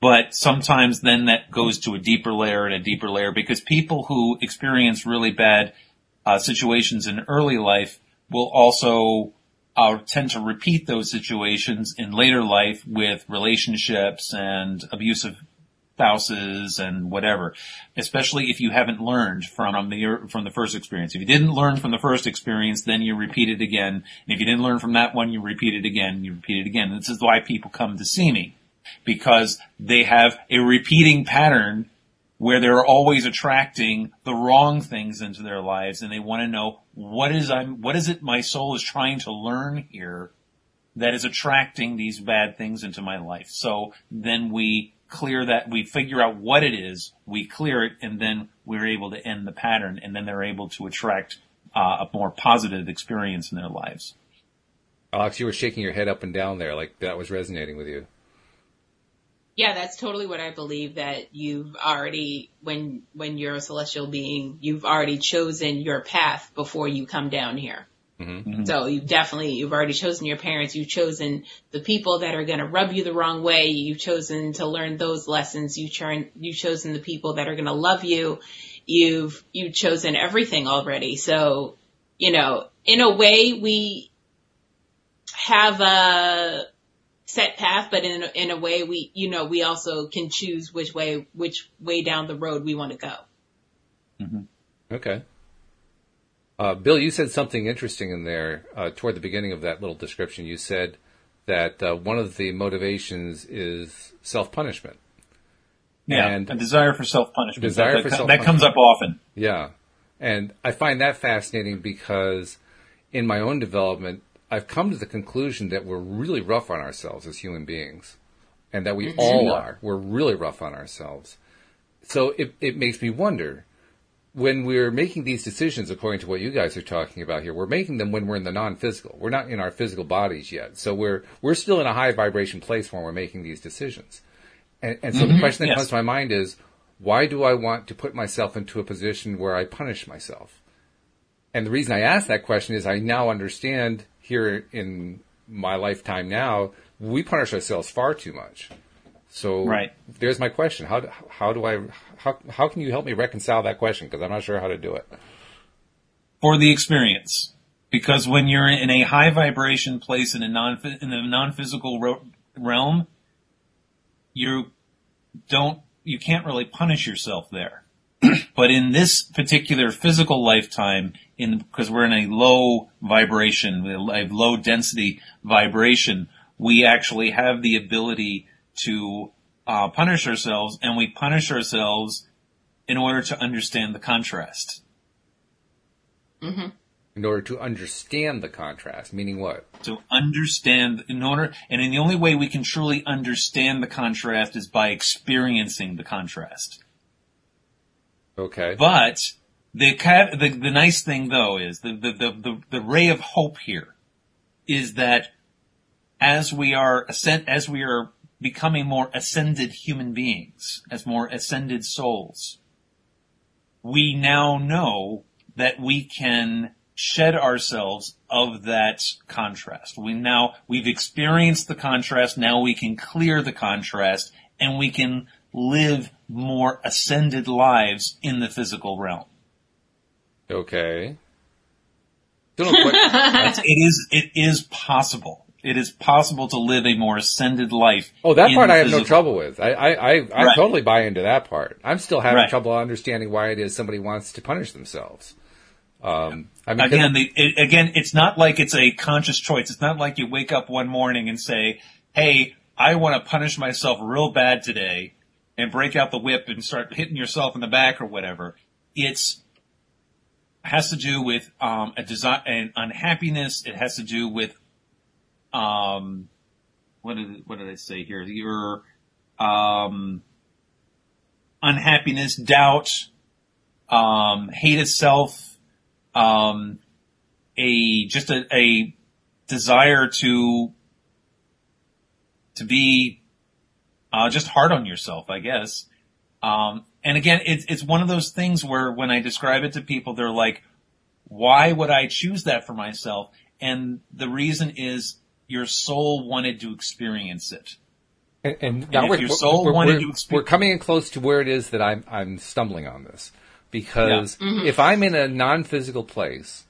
Speaker 3: but sometimes then that goes to a deeper layer and a deeper layer because people who experience really bad uh, situations in early life will also uh, tend to repeat those situations in later life with relationships and abusive spouses and whatever, especially if you haven't learned from the from the first experience. If you didn't learn from the first experience, then you repeat it again. And if you didn't learn from that one, you repeat it again. You repeat it again. This is why people come to see me because they have a repeating pattern where they're always attracting the wrong things into their lives and they want to know what is I'm what is it my soul is trying to learn here that is attracting these bad things into my life. So then we clear that, we figure out what it is, we clear it, and then we're able to end the pattern, and then they're able to attract uh, a more positive experience in their lives.
Speaker 1: Alyx, you were shaking your head up and down there, like that was resonating with you.
Speaker 2: Yeah, that's totally what I believe that you've already, when, when you're a celestial being, you've already chosen your path before you come down here.
Speaker 1: Mm-hmm.
Speaker 2: So you've definitely, you've already chosen your parents. You've chosen the people that are going to rub you the wrong way. You've chosen to learn those lessons. You turn, you've chosen the people that are going to love you. You've, you've chosen everything already. So, you know, in a way we have a set path, but in, a- in a way we, you know, we also can choose which way, which way down the road we want to go.
Speaker 1: Okay. Uh, Bill, you said something interesting in there uh, toward the beginning of that little description. You said that uh, one of the motivations is self punishment.
Speaker 3: Yeah,
Speaker 1: And-
Speaker 3: a desire for self-punishment.
Speaker 1: Desire
Speaker 3: that,
Speaker 1: for self-punishment.
Speaker 3: that comes up often.
Speaker 1: Yeah. And I find that fascinating because in my own development, I've come to the conclusion that we're really rough on ourselves as human beings and that we mm-hmm. all are. We're really rough on ourselves. So it, it makes me wonder, when we're making these decisions, according to what you guys are talking about here, we're making them when we're in the non-physical. We're not in our physical bodies yet, so we're we're still in a high vibration place when we're making these decisions. And, and so the mm-hmm. question that
Speaker 3: yes.
Speaker 1: comes to my mind is, why do I want to put myself into a position where I punish myself? And the reason I ask that question is I now understand here in my lifetime now, we punish ourselves far too much. So
Speaker 3: Right.
Speaker 1: there's my question. How, how do I, how, how can you help me reconcile that question? Because I'm not sure how to do it.
Speaker 3: for the experience. Because when you're in a high vibration place in a non in the non physical ro- realm, you don't you can't really punish yourself there. but in this particular physical lifetime, in because we're in a low vibration, a low density vibration, we actually have the ability to uh, punish ourselves, and we punish ourselves in order to understand the contrast.
Speaker 1: In order to understand the contrast, meaning what?
Speaker 3: to understand in order and in the only way we can truly understand the contrast is by experiencing the contrast
Speaker 1: Okay.
Speaker 3: but the the, the nice thing though is the, the the, the ray of hope here is that as we are ascend as we are becoming more ascended human beings as more ascended souls we now know that we can shed ourselves of that contrast. We now, we've experienced the contrast, now we can clear the contrast, and we can live more ascended lives in the physical realm.
Speaker 1: Okay.
Speaker 3: It is, it is possible. It is possible to live a more ascended life.
Speaker 1: oh, that part I have no trouble with. I, I, I, I
Speaker 3: Right.
Speaker 1: totally buy into that part. I'm still having
Speaker 3: Right.
Speaker 1: trouble understanding why it is somebody wants to punish themselves. Um, I mean,
Speaker 3: again, the, it, again, it's not like it's a conscious choice. It's not like you wake up one morning and say, "Hey, I want to punish myself real bad today," and break out the whip and start hitting yourself in the back or whatever. It's has to do with um, a desire, an unhappiness. It has to do with um, what did what did I say here? Your um, unhappiness, doubt, um, hate itself, um, a just a, a desire to to be uh, just hard on yourself, I guess. Um, and again, it's it's one of those things where when I describe it to people, they're like, "Why would I choose that for myself?" And the reason is your soul wanted to experience it.
Speaker 1: And, and now
Speaker 3: if
Speaker 1: we're,
Speaker 3: your soul
Speaker 1: we're,
Speaker 3: wanted
Speaker 1: we're-
Speaker 3: to expe-
Speaker 1: we're coming in close to where it is that I'm I'm stumbling on this because if I'm in a non-physical place,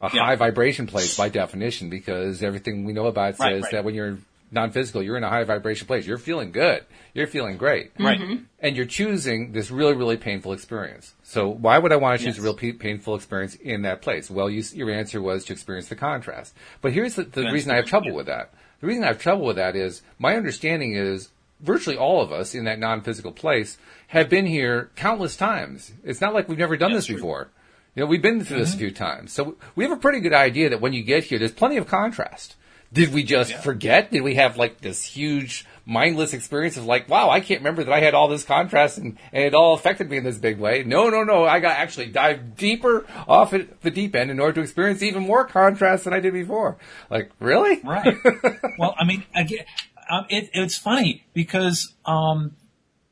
Speaker 1: a
Speaker 3: Yeah.
Speaker 1: high vibration place by definition, because everything we know about
Speaker 3: Right,
Speaker 1: says
Speaker 3: right.
Speaker 1: that when you're non-physical, you're in a high vibration place. You're feeling good. You're feeling great.
Speaker 3: Right. Mm-hmm.
Speaker 1: And you're choosing this really, really painful experience. So why would I want to choose
Speaker 3: Yes.
Speaker 1: a real pa- painful experience in that place? Well, you, your answer was to experience the contrast. But here's the, the reason I have trouble
Speaker 3: yeah.
Speaker 1: with that. The reason I have trouble with that is my understanding is virtually all of us in that non-physical place have been here countless times. It's not like we've never done
Speaker 3: That's
Speaker 1: this
Speaker 3: true.
Speaker 1: before. You know, we've been through this mm-hmm. a few times. So we have a pretty good idea that when you get here, there's plenty of contrast. Did we just
Speaker 3: Yeah.
Speaker 1: forget? Did we have like this huge mindless experience of like, wow, I can't remember that I had all this contrast and, and it all affected me in this big way? No, no, no. I got actually dive deeper off at the deep end in order to experience even more contrast than I did before. Like, really?
Speaker 3: Right. well, I mean, again, um, it, it's funny because um,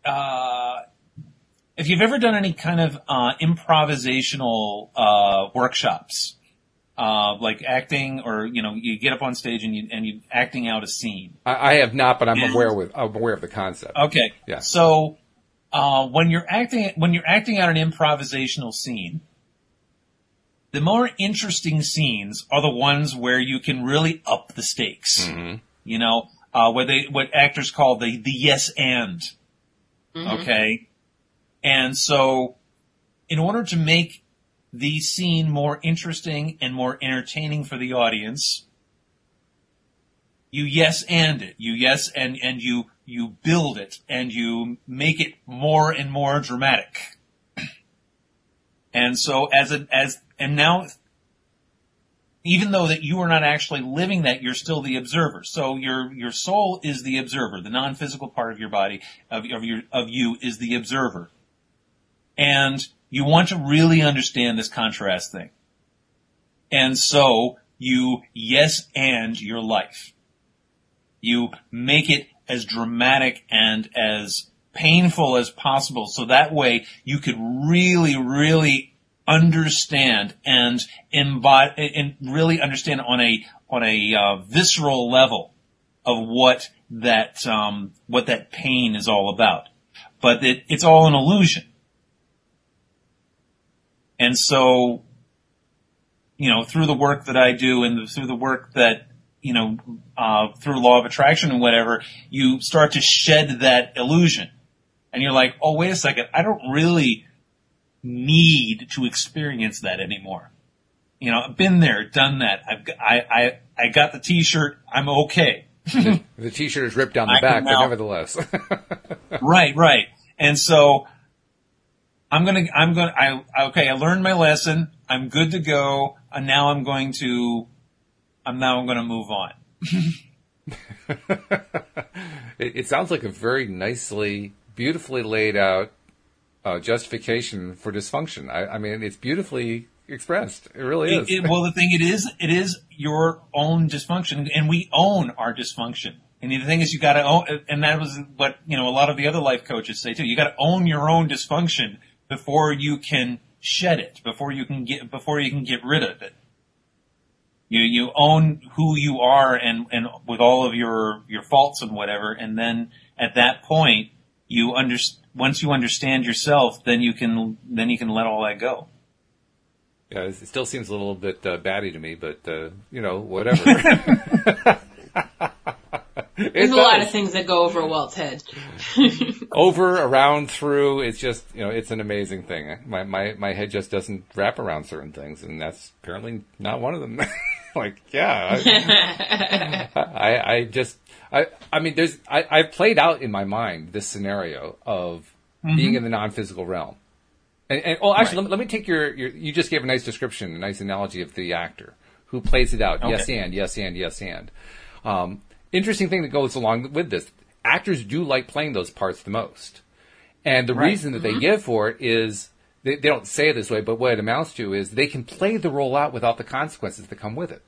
Speaker 3: uh, if you've ever done any kind of uh, improvisational uh, workshops, uh, like acting, or you know, you get up on stage and you and you acting out a scene.
Speaker 1: I, I have not, but I'm
Speaker 3: And-
Speaker 1: aware with I'm aware of the concept.
Speaker 3: Okay.
Speaker 1: Yeah.
Speaker 3: So uh, when you're acting when you're acting out an improvisational scene, the more interesting scenes are the ones where you can really up the stakes. You know, uh, what they what actors call the the yes and. Okay. And so, in order to make the scene more interesting and more entertaining for the audience, you yes and it. You yes and, and you, you build it and you make it more and more dramatic. And so as a, as, and now, even though that you are not actually living that, you're still the observer. So your, your soul is the observer. The non-physical part of your body, of, of your, of you is the observer. And you want to really understand this contrast thing. And so you yes and your life. You make it as dramatic and as painful as possible so that way you could really, really understand and embody and really understand on a on a uh, visceral level of what that um, what that pain is all about. But it, it's all an illusion. And so, you know, through the work that I do and through the work that you know, uh, through law of attraction and whatever, you start to shed that illusion. And you're like, oh, wait a second, I don't really need to experience that anymore. You know, I've been there, done that. I've, I, I, I got the t-shirt. I'm okay.
Speaker 1: the t-shirt is ripped down the I back, but nevertheless.
Speaker 3: right, right. And so I'm gonna, I'm gonna, I, okay, I learned my lesson. I'm good to go. And now I'm going to I'm now I'm going to move on.
Speaker 1: it, it, sounds like a very nicely, beautifully laid out uh, justification for dysfunction. I, I, mean, it's beautifully expressed. It really is.
Speaker 3: It, well, the thing it is, it is your own dysfunction, and we own our dysfunction. And the thing is, you got to own, and that was what you know. A lot of the other life coaches say too. You got to own your own dysfunction before you can shed it, before you can get, before you can get rid of it. You you own who you are and and with all of your your faults and whatever, and then at that point you under once you understand yourself, then you can then you can let all that go.
Speaker 1: Yeah, it still seems a little bit uh, batty to me, but uh, you know, whatever.
Speaker 2: There's a lot of things that go over Walt's head.
Speaker 1: over, around, through. It's just you know, it's an amazing thing. My my my head just doesn't wrap around certain things, and that's apparently not one of them. like, yeah, I, I, I, just, I, I mean, there's, I, I've played out in my mind this scenario of mm-hmm. being in the non-physical realm. And, and oh, actually, right. let, me, let, me take your, your, you just gave a nice description, a nice analogy of the actor who plays it out. Okay. Yes, and, yes, and, yes, and. Um, interesting thing that goes along with this. Actors do like playing those parts the most. And the right. reason that mm-hmm. they give for it is they, they don't say it this way, but what it amounts to is they can play the role out without the consequences that come with it.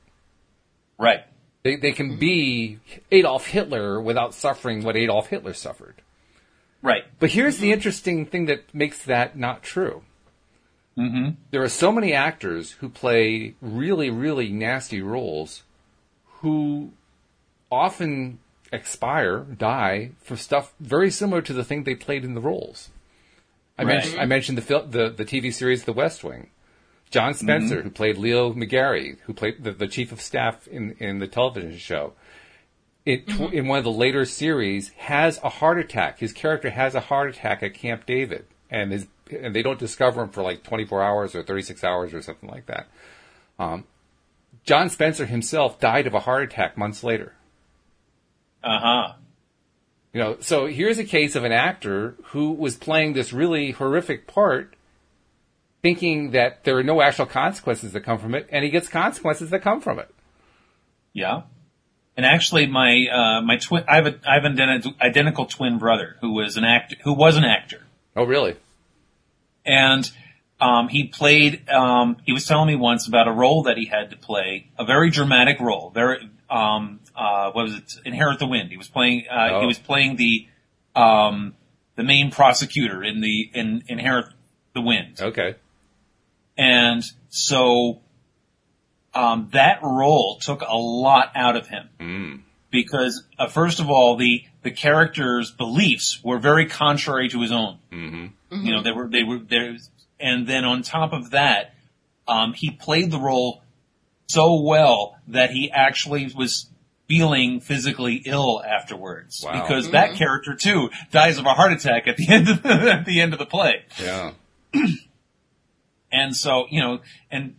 Speaker 3: Right.
Speaker 1: They, they can be Adolf Hitler without suffering what Adolf Hitler suffered.
Speaker 3: Right.
Speaker 1: But here's the interesting thing that makes that not true. Mm-hmm. There are so many actors who play really, really nasty roles who often expire, die for stuff very similar to the thing they played in the roles. I, right. mentioned, I mentioned the, the, the TV series The West Wing. John Spencer, mm-hmm. who played Leo McGarry, who played the, the, chief of staff in, in the television show, it, mm-hmm. in one of the later series, has a heart attack. His character has a heart attack at Camp David, and his and they don't discover him for like 24 hours or 36 hours or something like that. Um, John Spencer himself died of a heart attack months later.
Speaker 3: Uh huh.
Speaker 1: You know, so here's a case of an actor who was playing this really horrific part, thinking that there are no actual consequences that come from it, and he gets consequences that come from it.
Speaker 3: Yeah. And actually, my uh, my twin, I have a I have an identical twin brother who was an actor, who was an actor.
Speaker 1: Oh, really?
Speaker 3: And um, he played. Um, he was telling me once about a role that he had to play, a very dramatic role, very um, uh, what was it? Inherit the Wind. He was playing. Uh, oh. He was playing the um, the main prosecutor in the in Inherit the Wind.
Speaker 1: Okay.
Speaker 3: And so um, that role took a lot out of him
Speaker 1: mm.
Speaker 3: because uh, first of all, the the character's beliefs were very contrary to his own.
Speaker 1: Mm-hmm.
Speaker 3: Mm-hmm. You know, they were they were there, and then on top of that, um, he played the role so well that he actually was feeling physically ill afterwards wow. because mm-hmm. that character too dies of a heart attack at the end of the, at the end of the play.
Speaker 1: Yeah.
Speaker 3: and so, you know, and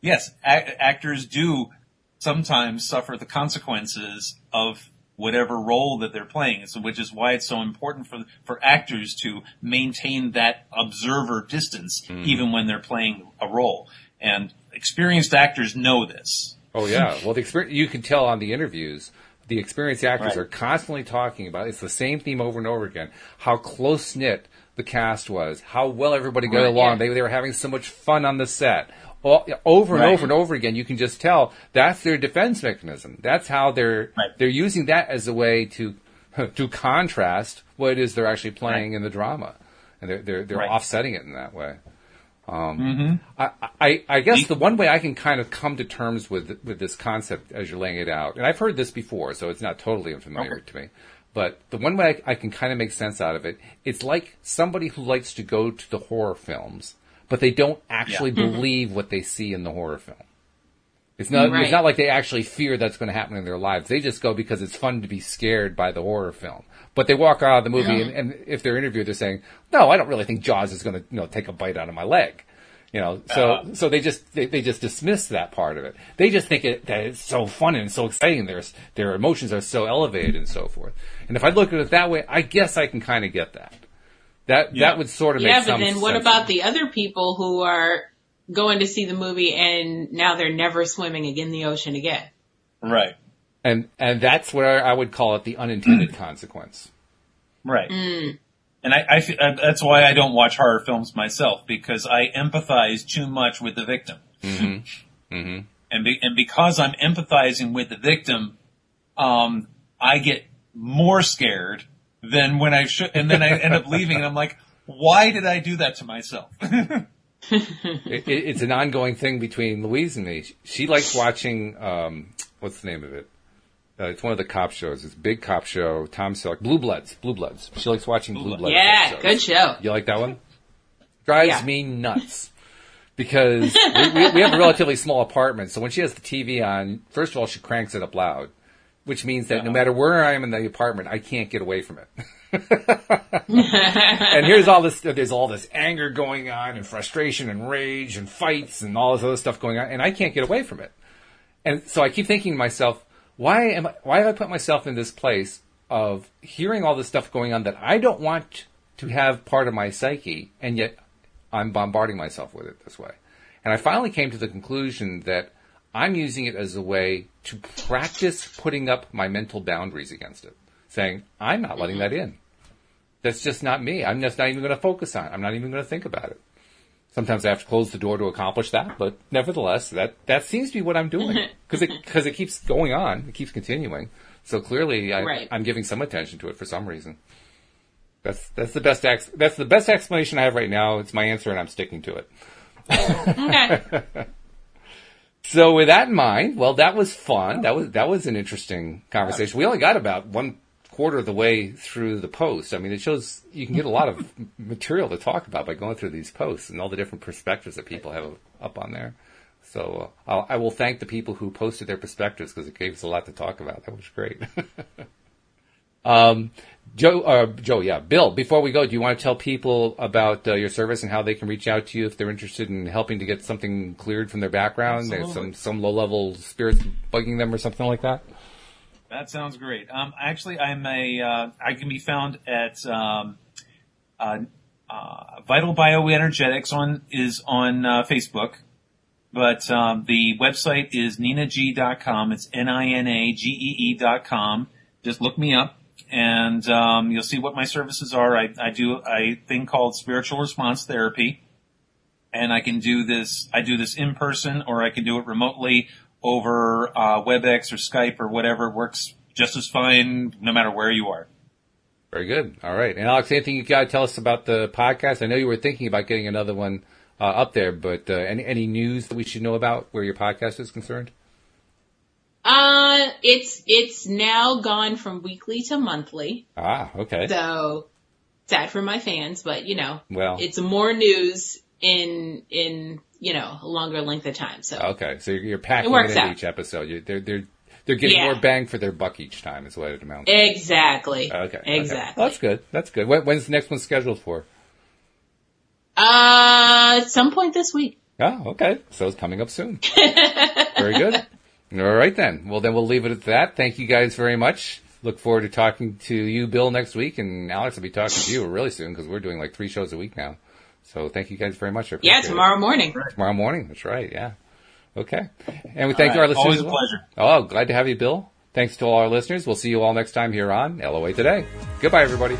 Speaker 3: yes, a- actors do sometimes suffer the consequences of whatever role that they're playing, so, which is why it's so important for for actors to maintain that observer distance mm. even when they're playing a role. And experienced actors know this.
Speaker 1: Oh yeah. Well, the experience you can tell on the interviews. the experienced actors
Speaker 3: Right.
Speaker 1: are constantly talking about. It's the same theme over and over again. How close knit the cast was. How well everybody got
Speaker 2: Right,
Speaker 1: along.
Speaker 2: yeah.
Speaker 1: They they were having so much fun on the set. All, over and
Speaker 3: Right.
Speaker 1: over and over again, you can just tell that's their defense mechanism. That's how they're they're using that as a way to to contrast what it is they're actually playing in the drama, and they're they're, they're offsetting it in that way. Um, I, I, I guess the one way I can kind of come to terms with with this concept as you're laying it out, and I've heard this before, so it's not totally unfamiliar
Speaker 3: Okay.
Speaker 1: to me. But the one way I, I can kind of make sense out of it, it's like somebody who likes to go to the horror films, but they don't actually believe what they see in the horror film. It's not.
Speaker 2: Right.
Speaker 1: It's not like they actually fear that's going to happen in their lives. They just go because it's fun to be scared by the horror film. But they walk out of the movie,
Speaker 2: Yeah.
Speaker 1: and, and if they're interviewed, they're saying, "No, I don't really think Jaws is going to, you know, take a bite out of my leg." You know, so
Speaker 3: Uh-huh.
Speaker 1: so they just they, they just dismiss that part of it. They just think it, that it's so fun and so exciting. Their their emotions are so elevated and so forth. And if I look at it that way, I guess I can kind of get that. That
Speaker 3: Yeah.
Speaker 1: that would sort of
Speaker 2: Yeah,
Speaker 1: make
Speaker 2: but then what about the other people who are going to see the movie and now they're never swimming in the ocean again?
Speaker 3: Right.
Speaker 1: And and that's where I would call it the unintended consequence.
Speaker 3: Right. And I, I uh, that's why I don't watch horror films myself because I empathize too much with the victim. Mm-hmm. And be, and because I'm empathizing with the victim, um, I get more scared than when I should, and then I end up leaving, and I'm like, why did I do that to myself?
Speaker 1: it, it, it's an ongoing thing between Louise and me. She, she likes watching um, what's the name of it? Uh, it's one of the cop shows. It's a big cop show. Tom Selleck, Blue Bloods, Blue Bloods. She likes watching Blue
Speaker 3: Bloods.
Speaker 1: Bloods.
Speaker 2: Yeah,
Speaker 1: episodes.
Speaker 2: good show.
Speaker 1: You like that one? Drives
Speaker 2: Yeah.
Speaker 1: me nuts. Because we, we, we have a relatively small apartment, so when she has the TV on, first of all, she cranks it up loud, which means that no matter where I am in the apartment, I can't get away from it. and here's all this, there's all this anger going on and frustration and rage and fights and all this other stuff going on, and I can't get away from it. And so I keep thinking to myself, why am I, why have I put myself in this place of hearing all this stuff going on that I don't want to have part of my psyche, and yet I'm bombarding myself with it this way. And I finally came to the conclusion that I'm using it as a way to practice putting up my mental boundaries against it, saying, I'm not letting mm-hmm. that in. That's just not me. I'm just not even going to focus on it. I'm not even going to think about it. Sometimes I have to close the door to accomplish that, but nevertheless, that, that seems to be what I'm doing. Because it, cause it keeps going on. It keeps continuing. So clearly I,
Speaker 2: Right.
Speaker 1: I'm giving some attention to it for some reason. That's, that's the best, ex- that's the best explanation I have right now. It's my answer and I'm sticking to it.
Speaker 2: Okay.
Speaker 1: So with that in mind, well, that was fun. That was that was an interesting conversation. We only got about one quarter of the way through the post. I mean, it shows you can get a lot of material to talk about by going through these posts and all the different perspectives that people have up on there. So uh, I'll, I will thank the people who posted their perspectives because it gave us a lot to talk about. That was great. um, Joe, uh, Joe, yeah, Bill. Before we go, do you want to tell people about uh, your service and how they can reach out to you if they're interested in helping to get something cleared from their background? There's some some low level spirits bugging them or something like that.
Speaker 3: That sounds great. Um, actually, I'm a. Uh, I can be found at um, uh, uh, Vital Bioenergetics on is on uh, Facebook, but um, the website is ninagee.com. It's n i n a g e e dot com. Just look me up, and um, you'll see what my services are. I, I do a thing called spiritual response therapy, and I can do this. I do this in person, or I can do it remotely over uh, WebEx or Skype or whatever works just as fine, no matter where you are.
Speaker 1: Very good. All right. And Alyx, anything you got to tell us about the podcast? I know you were thinking about getting another one uh, up there, but uh, any any news that we should know about where your podcast is concerned?
Speaker 2: Uh, it's, it's now gone from weekly to monthly.
Speaker 1: Ah, okay.
Speaker 2: So sad for my fans, but you know,
Speaker 1: Well,
Speaker 2: it's more news in, in, you know, a longer length of time. So
Speaker 1: okay. So you're, you're packing
Speaker 2: It
Speaker 1: it,
Speaker 2: works
Speaker 1: into
Speaker 2: out.
Speaker 1: each episode. You, they're they're they're getting
Speaker 2: Yeah.
Speaker 1: more bang for their buck each time. Is what it amounts. to.
Speaker 2: exactly.
Speaker 1: Okay. okay.
Speaker 2: Exactly.
Speaker 1: Well, that's good. That's good. When, when's the next one scheduled for?
Speaker 2: Uh, at some point this week.
Speaker 1: Oh, okay. So it's coming up soon. very good. All right then. Well, then we'll leave it at that. Thank you guys very much. Look forward to talking to you, Bill, next week, and Alyx will be talking to you really soon because we're doing like three shows a week now. So thank you guys very much. I
Speaker 2: Yeah,
Speaker 1: appreciate it.
Speaker 2: tomorrow morning.
Speaker 1: Tomorrow morning. That's right. Yeah. Okay. And we thank
Speaker 3: All
Speaker 1: our
Speaker 3: right.
Speaker 1: listeners.
Speaker 3: Always a
Speaker 1: well.
Speaker 3: pleasure.
Speaker 1: Oh, glad to have you, Bill. Thanks to all our listeners. We'll see you all next time here on LOA Today. Goodbye, everybody.